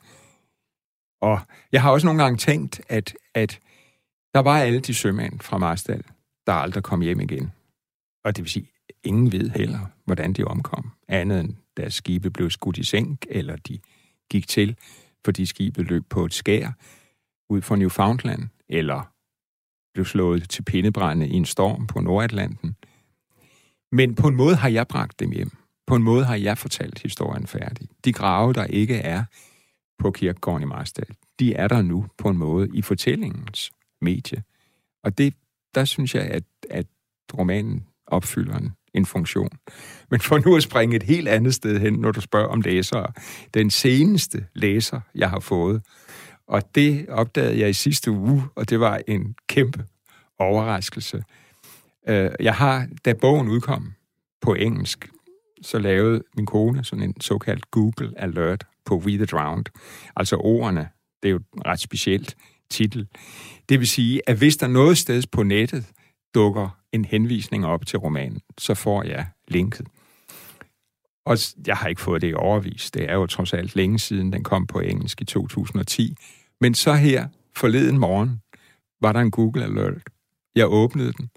Og jeg har også nogle gange tænkt, at, at der var alle de sømænd fra Marstal, der aldrig kom hjem igen. Og det vil sige, ingen ved heller, hvordan de omkom. Andet end deres skibe blev skudt i sænk, eller de gik til, fordi skibet løb på et skær ud for Newfoundland, eller blev slået til pindebrænde i en storm på Nordatlanten. Men på en måde har jeg bragt dem hjem. På en måde har jeg fortalt historien færdig. De grave, der ikke er på kirkegården i Marstal, de er der nu på en måde i fortællingens medie. Og det, der synes jeg, at, at romanen opfylder en, en funktion. Men for nu at springe et helt andet sted hen, når du spørger om læsere. Den seneste læser, jeg har fået, og det opdagede jeg i sidste uge, og det var en kæmpe overraskelse. Øh, jeg har, da bogen udkom på engelsk, så lavede min kone sådan en såkaldt Google Alert på We the Drowned. Altså ordene, det er jo et ret specielt titel. Det vil sige, at hvis der noget sted på nettet dukker en henvisning op til romanen, så får jeg linket. Og jeg har ikke fået det i overvis. Det er jo trods alt længe siden, den kom på engelsk i 2010. Men så her, forleden morgen, var der en Google Alert. Jeg åbnede den,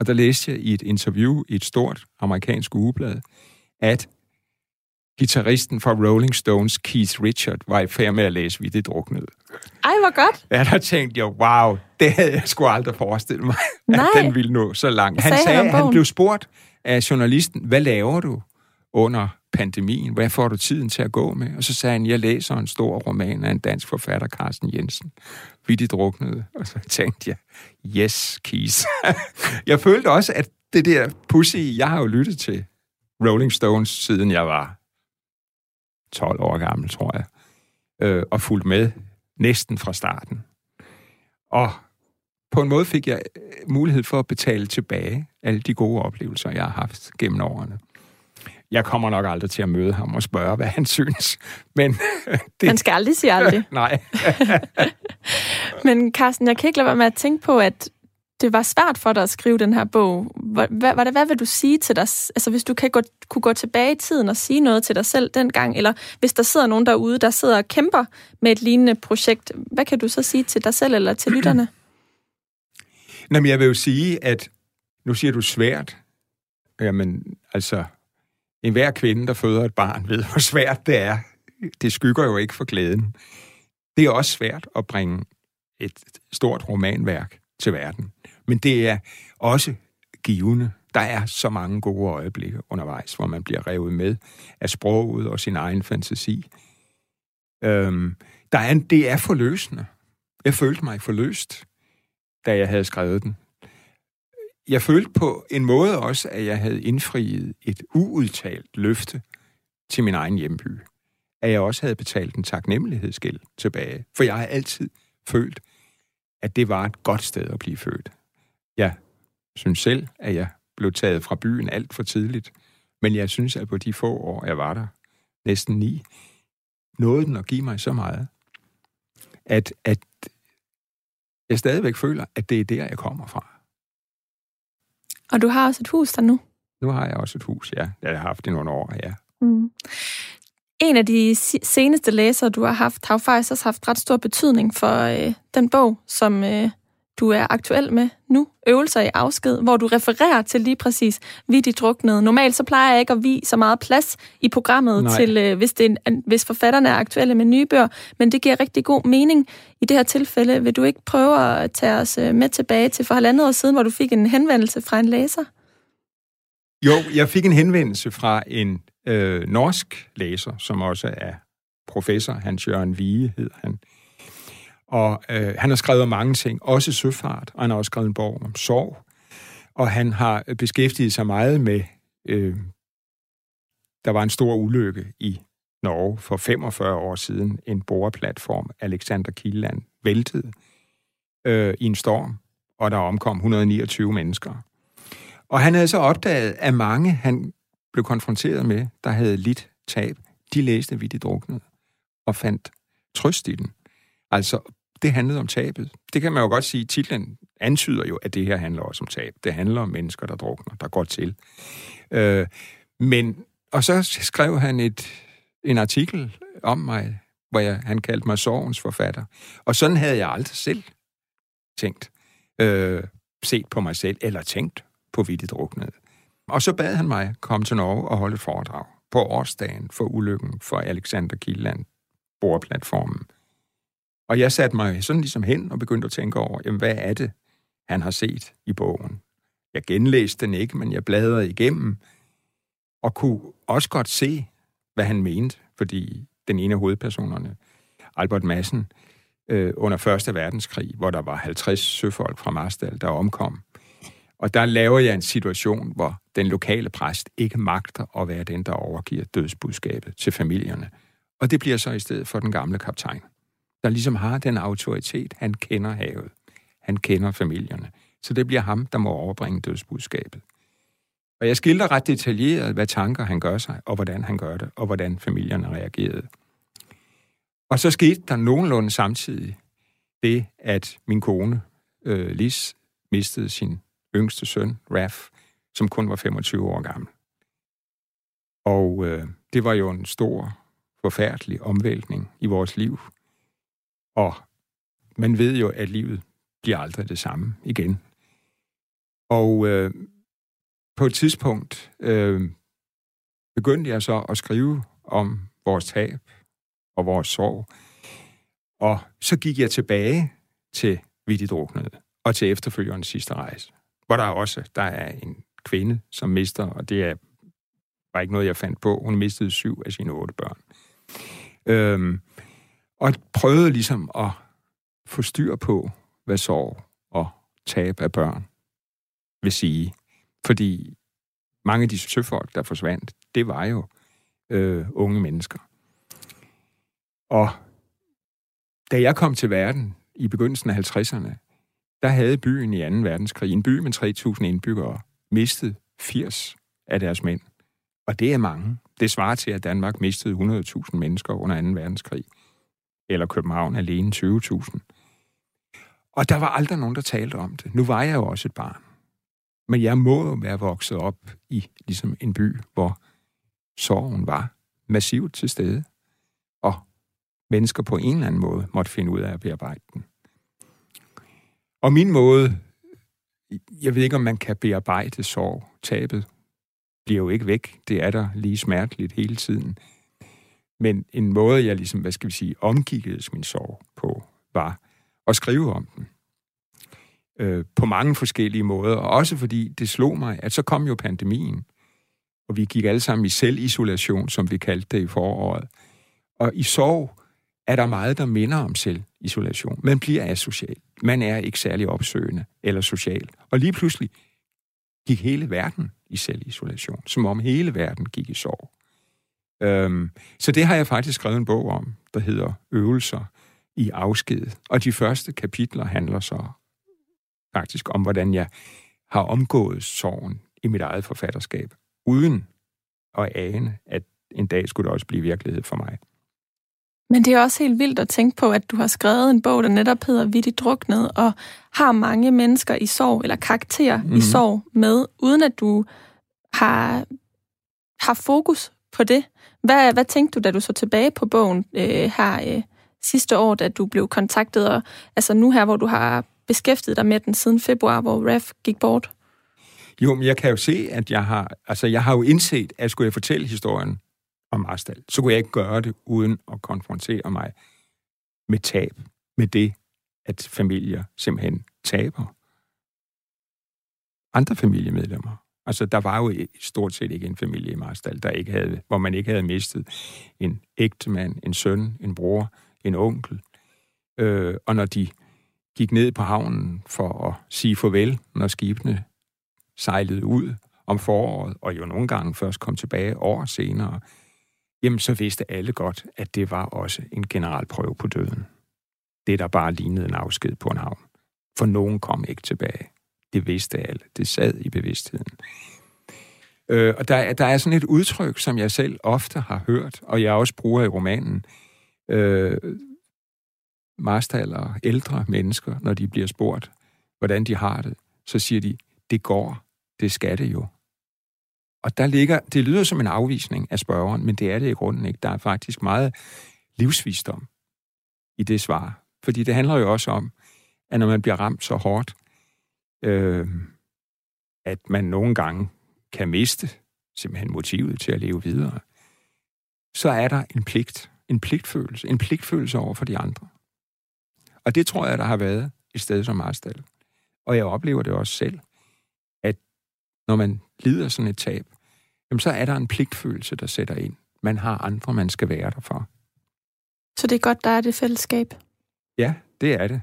og der læste jeg i et interview i et stort amerikansk ugeblad, at gitarristen fra Rolling Stones, Keith Richard, var i færd med at læse Vi det druknede. Ej, hvor godt. Ja, der tænkte jeg, wow, det havde jeg sgu aldrig forestillet mig, Nej. at den ville nå så langt. Han sagde han sagde, han bogen? blev spurgt af journalisten, hvad laver du under pandemien? Hvad får du tiden til at gå med? Og så sagde han, jeg læser en stor roman af en dansk forfatter, Carsten Jensen. Vi de druknede. Og så tænkte jeg, yes, Keith. jeg følte også, at det der pussy, jeg har jo lyttet til Rolling Stones, siden jeg var 12 år gammel, tror jeg, øh, og fulgt med næsten fra starten. Og på en måde fik jeg øh, mulighed for at betale tilbage alle de gode oplevelser, jeg har haft gennem årene. Jeg kommer nok aldrig til at møde ham og spørge, hvad han synes. Men det... Man skal aldrig sige aldrig. Nej. Men Carsten, jeg kan ikke lade være med at tænke på, at det var svært for dig at skrive den her bog. Hvad, hvad, hvad, vil du sige til dig? Altså, hvis du kan gå, kunne gå tilbage i tiden og sige noget til dig selv dengang, eller hvis der sidder nogen derude, der sidder og kæmper med et lignende projekt, hvad kan du så sige til dig selv eller til lytterne? Nå, men jeg vil jo sige, at nu siger du svært. Jamen, altså, en hver kvinde, der føder et barn, ved, hvor svært det er. Det skygger jo ikke for glæden. Det er også svært at bringe et stort romanværk til verden. Men det er også givende. Der er så mange gode øjeblikke undervejs, hvor man bliver revet med af sproget og sin egen fantasi. Øhm, der er en, det er forløsende. Jeg følte mig forløst, da jeg havde skrevet den. Jeg følte på en måde også, at jeg havde indfriet et uudtalt løfte til min egen hjemby. At jeg også havde betalt en taknemmelighedsgæld tilbage. For jeg har altid følt, at det var et godt sted at blive født. Jeg synes selv, at jeg blev taget fra byen alt for tidligt. Men jeg synes, at på de få år, jeg var der, næsten ni, nåede den at give mig så meget, at, at jeg stadigvæk føler, at det er der, jeg kommer fra. Og du har også et hus der nu? Nu har jeg også et hus, ja. Jeg har haft det nogle år, ja. Mm. En af de seneste læsere, du har haft, har jo faktisk også haft ret stor betydning for øh, den bog, som øh, du er aktuel med nu, Øvelser i afsked, hvor du refererer til lige præcis vi de druknede. Normalt så plejer jeg ikke at vi så meget plads i programmet Nej. til, øh, hvis, det er, hvis forfatterne er aktuelle med nye bøger, men det giver rigtig god mening. I det her tilfælde vil du ikke prøve at tage os øh, med tilbage til for halvandet år siden, hvor du fik en henvendelse fra en læser? Jo, jeg fik en henvendelse fra en øh, norsk læser, som også er professor, Hans Jørgen Vige hed han. Og øh, han har skrevet mange ting, også søfart, og han har også skrevet en bog om sorg. Og han har øh, beskæftiget sig meget med, øh, der var en stor ulykke i Norge for 45 år siden, en boreplatform, Alexander Killand, væltede øh, i en storm, og der omkom 129 mennesker. Og han havde så opdaget, at mange, han blev konfronteret med, der havde lidt tab, de læste Vi de druknede, og fandt trøst i den. Altså, det handlede om tabet. Det kan man jo godt sige, titlen antyder jo, at det her handler også om tab. Det handler om mennesker, der drukner, der går til. Øh, men, og så skrev han et, en artikel om mig, hvor jeg, han kaldte mig sorgens forfatter. Og sådan havde jeg aldrig selv tænkt, øh, set på mig selv, eller tænkt på vidt druknet. Og så bad han mig komme til Norge og holde et foredrag på årsdagen for ulykken for Alexander Killand, bordplatformen. Og jeg satte mig sådan ligesom hen og begyndte at tænke over, jamen, hvad er det, han har set i bogen? Jeg genlæste den ikke, men jeg bladrede igennem, og kunne også godt se, hvad han mente, fordi den ene af hovedpersonerne, Albert Madsen, øh, under 1. verdenskrig, hvor der var 50 søfolk fra Marstal, der omkom, og der laver jeg en situation, hvor den lokale præst ikke magter at være den, der overgiver dødsbudskabet til familierne. Og det bliver så i stedet for den gamle kaptajn, der ligesom har den autoritet, han kender havet. Han kender familierne. Så det bliver ham, der må overbringe dødsbudskabet. Og jeg skildrer ret detaljeret, hvad tanker han gør sig, og hvordan han gør det, og hvordan familierne reagerede. Og så skete der nogenlunde samtidig det, at min kone, øh, Lis, mistede sin yngste søn, Raf, som kun var 25 år gammel. Og øh, det var jo en stor, forfærdelig omvæltning i vores liv. Og man ved jo, at livet bliver aldrig det samme igen. Og øh, på et tidspunkt øh, begyndte jeg så at skrive om vores tab og vores sorg. Og så gik jeg tilbage til Vittigt Druknede og til efterfølgerens sidste rejse hvor der også der er en kvinde, som mister, og det er var ikke noget, jeg fandt på. Hun mistede syv af sine otte børn. Øhm, og prøvede ligesom at få styr på, hvad sorg og tab af børn vil sige. Fordi mange af de søfolk, der forsvandt, det var jo øh, unge mennesker. Og da jeg kom til verden i begyndelsen af 50'erne, der havde byen i 2. verdenskrig, en by med 3.000 indbyggere, mistet 80 af deres mænd. Og det er mange. Det svarer til, at Danmark mistede 100.000 mennesker under 2. verdenskrig. Eller København alene 20.000. Og der var aldrig nogen, der talte om det. Nu var jeg jo også et barn. Men jeg må jo være vokset op i ligesom en by, hvor sorgen var massivt til stede. Og mennesker på en eller anden måde måtte finde ud af at bearbejde den. Og min måde, jeg ved ikke, om man kan bearbejde sorg. Tabet bliver jo ikke væk. Det er der lige smerteligt hele tiden. Men en måde, jeg ligesom, hvad skal vi sige, omgikkedes min sorg på, var at skrive om den. Øh, på mange forskellige måder. Og også fordi det slog mig, at så kom jo pandemien. Og vi gik alle sammen i selvisolation, som vi kaldte det i foråret. Og i sorg er der meget, der minder om selvisolation. Man bliver asocial. Man er ikke særlig opsøgende eller social. Og lige pludselig gik hele verden i selvisolation, som om hele verden gik i sorg. Øhm, så det har jeg faktisk skrevet en bog om, der hedder Øvelser i afsked. Og de første kapitler handler så faktisk om, hvordan jeg har omgået sorgen i mit eget forfatterskab, uden at ane, at en dag skulle det også blive virkelighed for mig. Men det er også helt vildt at tænke på, at du har skrevet en bog, der netop hedder Vittigt druknet, og har mange mennesker i sorg, eller karakterer mm-hmm. i mhm. sorg med, uden at du har, har fokus på det. Hvad, hvad tænkte du, da du så tilbage på bogen øh, her øh, sidste år, da du blev kontaktet, og altså nu her, hvor du har beskæftiget dig med den siden februar, hvor Raf gik bort? Jo, men jeg kan jo se, at jeg har, altså jeg har jo indset, at skulle jeg fortælle historien om Marstal, så kunne jeg ikke gøre det uden at konfrontere mig med tab, med det, at familier simpelthen taber andre familiemedlemmer. Altså, der var jo stort set ikke en familie i Marstal, der ikke havde, hvor man ikke havde mistet en ægtemand, en søn, en bror, en onkel. Øh, og når de gik ned på havnen for at sige farvel, når skibene sejlede ud om foråret, og jo nogle gange først kom tilbage år senere, jamen så vidste alle godt, at det var også en generalprøve på døden. Det, der bare lignede en afsked på en havn. For nogen kom ikke tilbage. Det vidste alle. Det sad i bevidstheden. Øh, og der, der er sådan et udtryk, som jeg selv ofte har hørt, og jeg også bruger i romanen. Øh, Marstal og ældre mennesker, når de bliver spurgt, hvordan de har det, så siger de, det går, det skal det jo. Og der ligger, det lyder som en afvisning af spørgeren, men det er det i grunden ikke. Der er faktisk meget livsvisdom i det svar. Fordi det handler jo også om, at når man bliver ramt så hårdt, øh, at man nogle gange kan miste simpelthen motivet til at leve videre, så er der en pligt, en pligtfølelse, en pligtfølelse over for de andre. Og det tror jeg, der har været et sted som Marstal. Og jeg oplever det også selv, at når man lider sådan et tab, jamen så er der en pligtfølelse, der sætter ind. Man har andre, man skal være der for. Så det er godt, der er det fællesskab? Ja, det er det.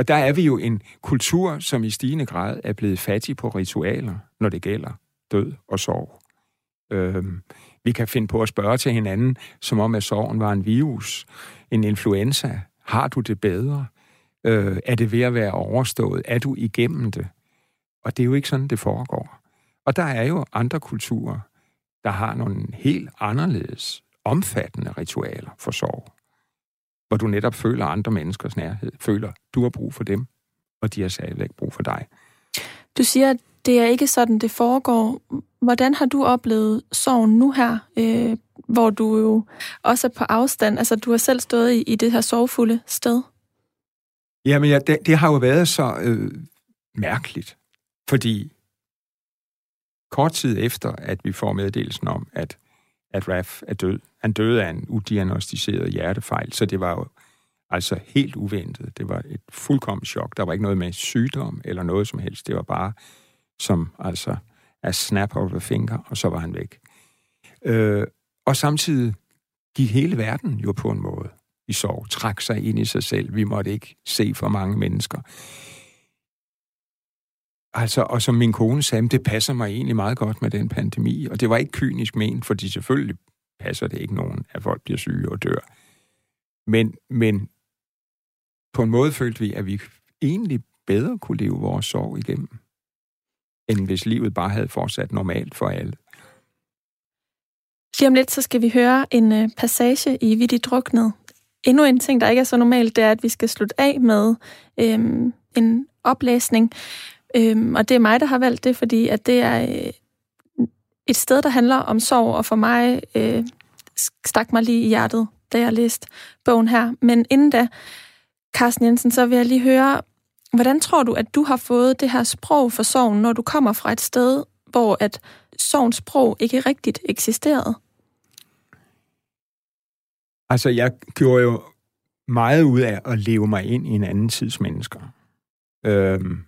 Og der er vi jo en kultur, som i stigende grad er blevet fattig på ritualer, når det gælder død og sorg. Øhm, vi kan finde på at spørge til hinanden, som om at sorgen var en virus, en influenza. Har du det bedre? Øh, er det ved at være overstået? Er du igennem det? Og det er jo ikke sådan, det foregår. Og der er jo andre kulturer, der har nogle helt anderledes omfattende ritualer for sorg hvor du netop føler andre menneskers nærhed, føler, du har brug for dem, og de har stadigvæk brug for dig. Du siger, at det er ikke sådan, det foregår. Hvordan har du oplevet sorgen nu her, øh, hvor du jo også er på afstand? Altså, du har selv stået i, i det her sorgfulde sted. Jamen, ja, det, det har jo været så øh, mærkeligt, fordi kort tid efter, at vi får meddelelsen om, at at Raf er død. Han døde af en udiagnostiseret hjertefejl, så det var jo altså helt uventet. Det var et fuldkommen chok. Der var ikke noget med sygdom eller noget som helst. Det var bare som altså a snap of a finger, og så var han væk. Øh, og samtidig gik hele verden jo på en måde i sorg, trak sig ind i sig selv. Vi måtte ikke se for mange mennesker. Altså, og som min kone sagde, det passer mig egentlig meget godt med den pandemi. Og det var ikke kynisk ment, fordi selvfølgelig passer det ikke nogen, at folk bliver syge og dør. Men, men på en måde følte vi, at vi egentlig bedre kunne leve vores sorg igennem, end hvis livet bare havde fortsat normalt for alle. Lige om lidt, så skal vi høre en øh, passage i Vittigt Druknet. Endnu en ting, der ikke er så normalt, det er, at vi skal slutte af med øhm, en oplæsning Øhm, og det er mig, der har valgt det, fordi at det er øh, et sted, der handler om sorg, og for mig øh, stak mig lige i hjertet, da jeg læste bogen her. Men inden da, Carsten Jensen, så vil jeg lige høre, hvordan tror du, at du har fået det her sprog for sorgen, når du kommer fra et sted, hvor at sorgens sprog ikke rigtigt eksisterede? Altså, jeg gjorde jo meget ud af at leve mig ind i en anden tids mennesker. Øhm,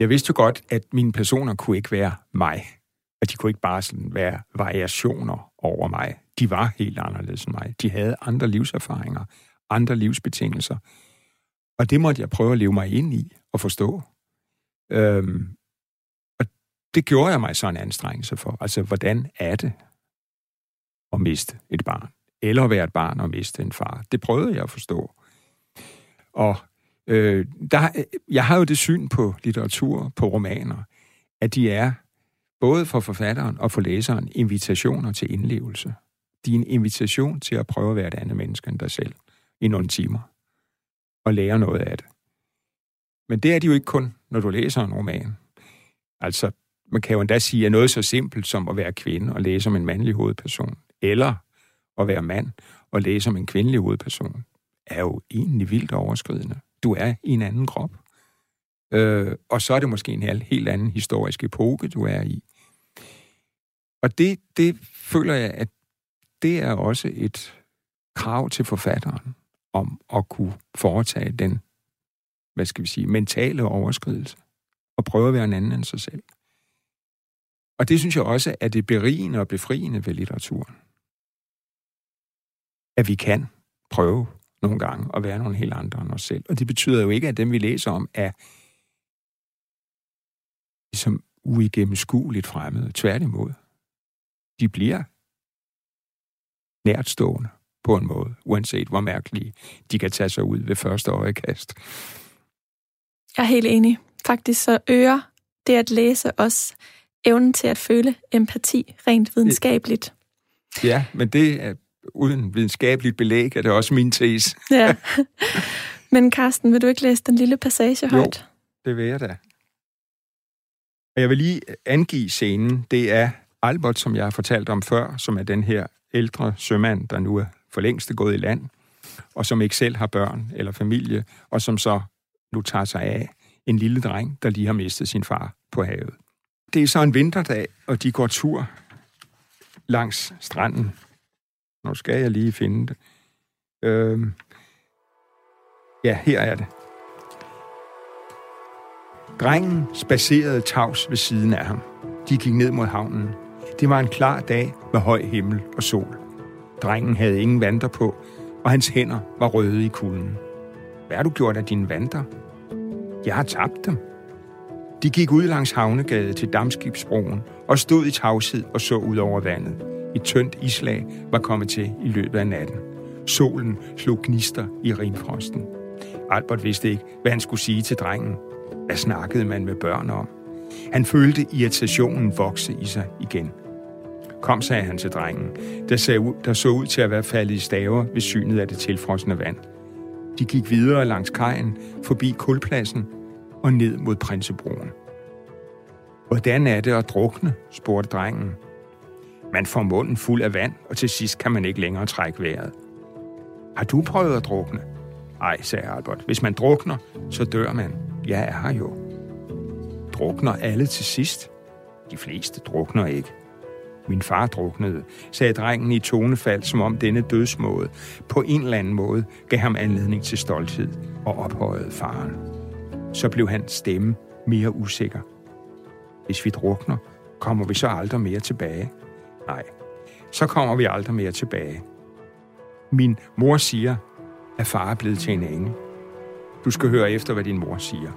jeg vidste jo godt, at mine personer kunne ikke være mig. At de kunne ikke bare sådan være variationer over mig. De var helt anderledes end mig. De havde andre livserfaringer, andre livsbetingelser. Og det måtte jeg prøve at leve mig ind i og forstå. Øhm, og det gjorde jeg mig så en anstrengelse for. Altså, hvordan er det at miste et barn? Eller at være et barn og miste en far? Det prøvede jeg at forstå. Og Øh, der, øh, jeg har jo det syn på litteratur, på romaner, at de er både for forfatteren og for læseren invitationer til indlevelse. din invitation til at prøve at være et andet menneske end dig selv i nogle timer og lære noget af det. Men det er de jo ikke kun, når du læser en roman. Altså, man kan jo endda sige, at noget så simpelt som at være kvinde og læse om en mandlig hovedperson, eller at være mand og læse om en kvindelig hovedperson, er jo egentlig vildt overskridende. Du er i en anden krop. Øh, og så er det måske en helt anden historisk epoke, du er i. Og det, det føler jeg, at det er også et krav til forfatteren om at kunne foretage den, hvad skal vi sige, mentale overskridelse og prøve at være en anden end sig selv. Og det synes jeg også er det berigende og befriende ved litteraturen. At vi kan prøve nogle gange at være nogle helt andre end os selv. Og det betyder jo ikke, at dem, vi læser om, er ligesom uigennemskueligt fremmede. Tværtimod. De bliver nærtstående på en måde, uanset hvor mærkelige de kan tage sig ud ved første øjekast. Jeg er helt enig. Faktisk så øger det at læse os evnen til at føle empati rent videnskabeligt. Ja, men det er uden videnskabeligt belæg, er det også min tese. ja. Men Carsten, vil du ikke læse den lille passage højt? Jo, det vil jeg da. Jeg vil lige angive scenen. Det er Albert, som jeg har fortalt om før, som er den her ældre sømand, der nu er for længst gået i land, og som ikke selv har børn eller familie, og som så nu tager sig af en lille dreng, der lige har mistet sin far på havet. Det er så en vinterdag, og de går tur langs stranden. Nu skal jeg lige finde det. Øh, Ja, her er det. Drengen spacerede tavs ved siden af ham. De gik ned mod havnen. Det var en klar dag med høj himmel og sol. Drengen havde ingen vanter på, og hans hænder var røde i kulden. Hvad har du gjort af dine vanter? Jeg har tabt dem. De gik ud langs havnegade til Damskibsbroen og stod i tavshed og så ud over vandet. Et tyndt islag var kommet til i løbet af natten. Solen slog gnister i rimfrosten. Albert vidste ikke, hvad han skulle sige til drengen. Hvad snakkede man med børn om? Han følte irritationen vokse i sig igen. Kom, sagde han til drengen, der, så ud, der så ud til at være faldet i staver ved synet af det tilfrosne vand. De gik videre langs kajen, forbi kulpladsen og ned mod Prinsebroen. Hvordan er det at drukne, spurgte drengen. Man får munden fuld af vand, og til sidst kan man ikke længere trække vejret. Har du prøvet at drukne? Ej, sagde Albert. Hvis man drukner, så dør man. Jeg er her jo. Drukner alle til sidst? De fleste drukner ikke. Min far druknede, sagde drengen i tonefald, som om denne dødsmåde på en eller anden måde gav ham anledning til stolthed og ophøjede faren. Så blev hans stemme mere usikker. Hvis vi drukner, kommer vi så aldrig mere tilbage? Nej, så kommer vi aldrig mere tilbage. Min mor siger, at far er blevet til en engel. Du skal høre efter, hvad din mor siger.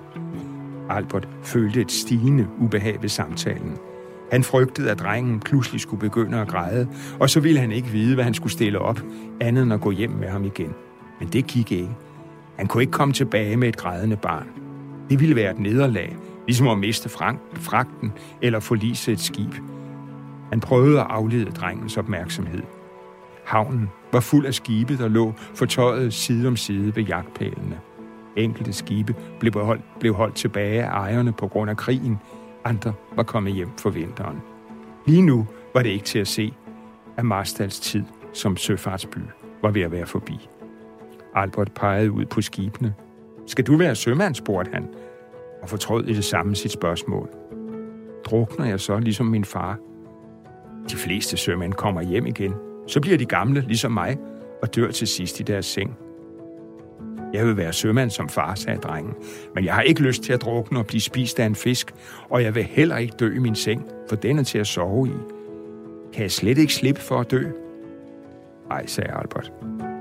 Albert følte et stigende ubehag ved samtalen. Han frygtede, at drengen pludselig skulle begynde at græde, og så ville han ikke vide, hvad han skulle stille op, andet end at gå hjem med ham igen. Men det gik ikke. Han kunne ikke komme tilbage med et grædende barn. Det ville være et nederlag, ligesom at miste fragten eller forlise et skib. Han prøvede at aflede drengens opmærksomhed. Havnen var fuld af skibe, der lå fortøjet side om side ved jagtpælene. Enkelte skibe blev holdt, blev holdt tilbage af ejerne på grund af krigen. Andre var kommet hjem for vinteren. Lige nu var det ikke til at se, at Marstals tid som søfartsby var ved at være forbi. Albert pegede ud på skibene. Skal du være sømand, spurgte han, og fortrød i det samme sit spørgsmål. Drukner jeg så ligesom min far? De fleste sømænd kommer hjem igen. Så bliver de gamle, ligesom mig, og dør til sidst i deres seng. Jeg vil være sømand som far, sagde drengen, men jeg har ikke lyst til at drukne og blive spist af en fisk, og jeg vil heller ikke dø i min seng, for den er til at sove i. Kan jeg slet ikke slippe for at dø? Nej, sagde Albert.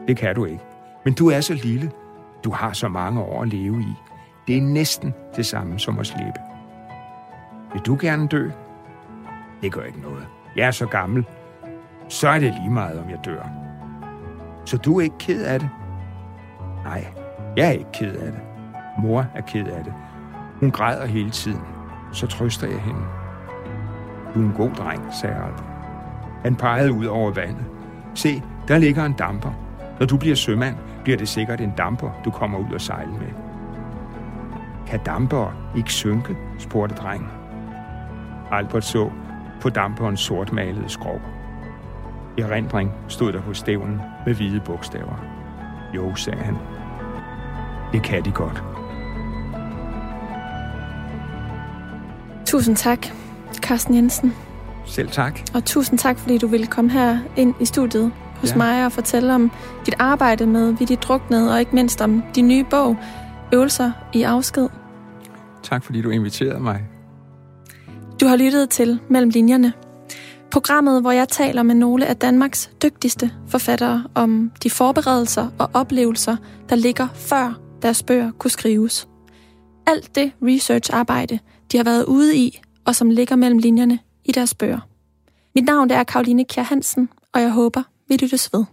Det kan du ikke. Men du er så lille. Du har så mange år at leve i. Det er næsten det samme som at slippe. Vil du gerne dø? Det gør ikke noget. Jeg er så gammel. Så er det lige meget, om jeg dør. Så du er ikke ked af det? Nej, jeg er ikke ked af det. Mor er ked af det. Hun græder hele tiden. Så trøster jeg hende. Du er en god dreng, sagde Albert. Han pegede ud over vandet. Se, der ligger en damper. Når du bliver sømand, bliver det sikkert en damper, du kommer ud og sejle med. Kan damper ikke synke? spurgte drengen. Albert så på damperens sortmalede skrog. I rendring stod der på stævnen med hvide bogstaver. Jo, sagde han. Det kan de godt. Tusind tak, Carsten Jensen. Selv tak. Og tusind tak, fordi du ville komme her ind i studiet hos ja. mig og fortælle om dit arbejde med Vittigt Druknet, og ikke mindst om din nye bog, Øvelser i afsked. Tak, fordi du inviterede mig. Du har lyttet til Mellem Linjerne. Programmet, hvor jeg taler med nogle af Danmarks dygtigste forfattere om de forberedelser og oplevelser, der ligger før deres bøger kunne skrives. Alt det researcharbejde, de har været ude i, og som ligger mellem linjerne i deres bøger. Mit navn er Karoline Kjær Hansen, og jeg håber, vi lyttes ved.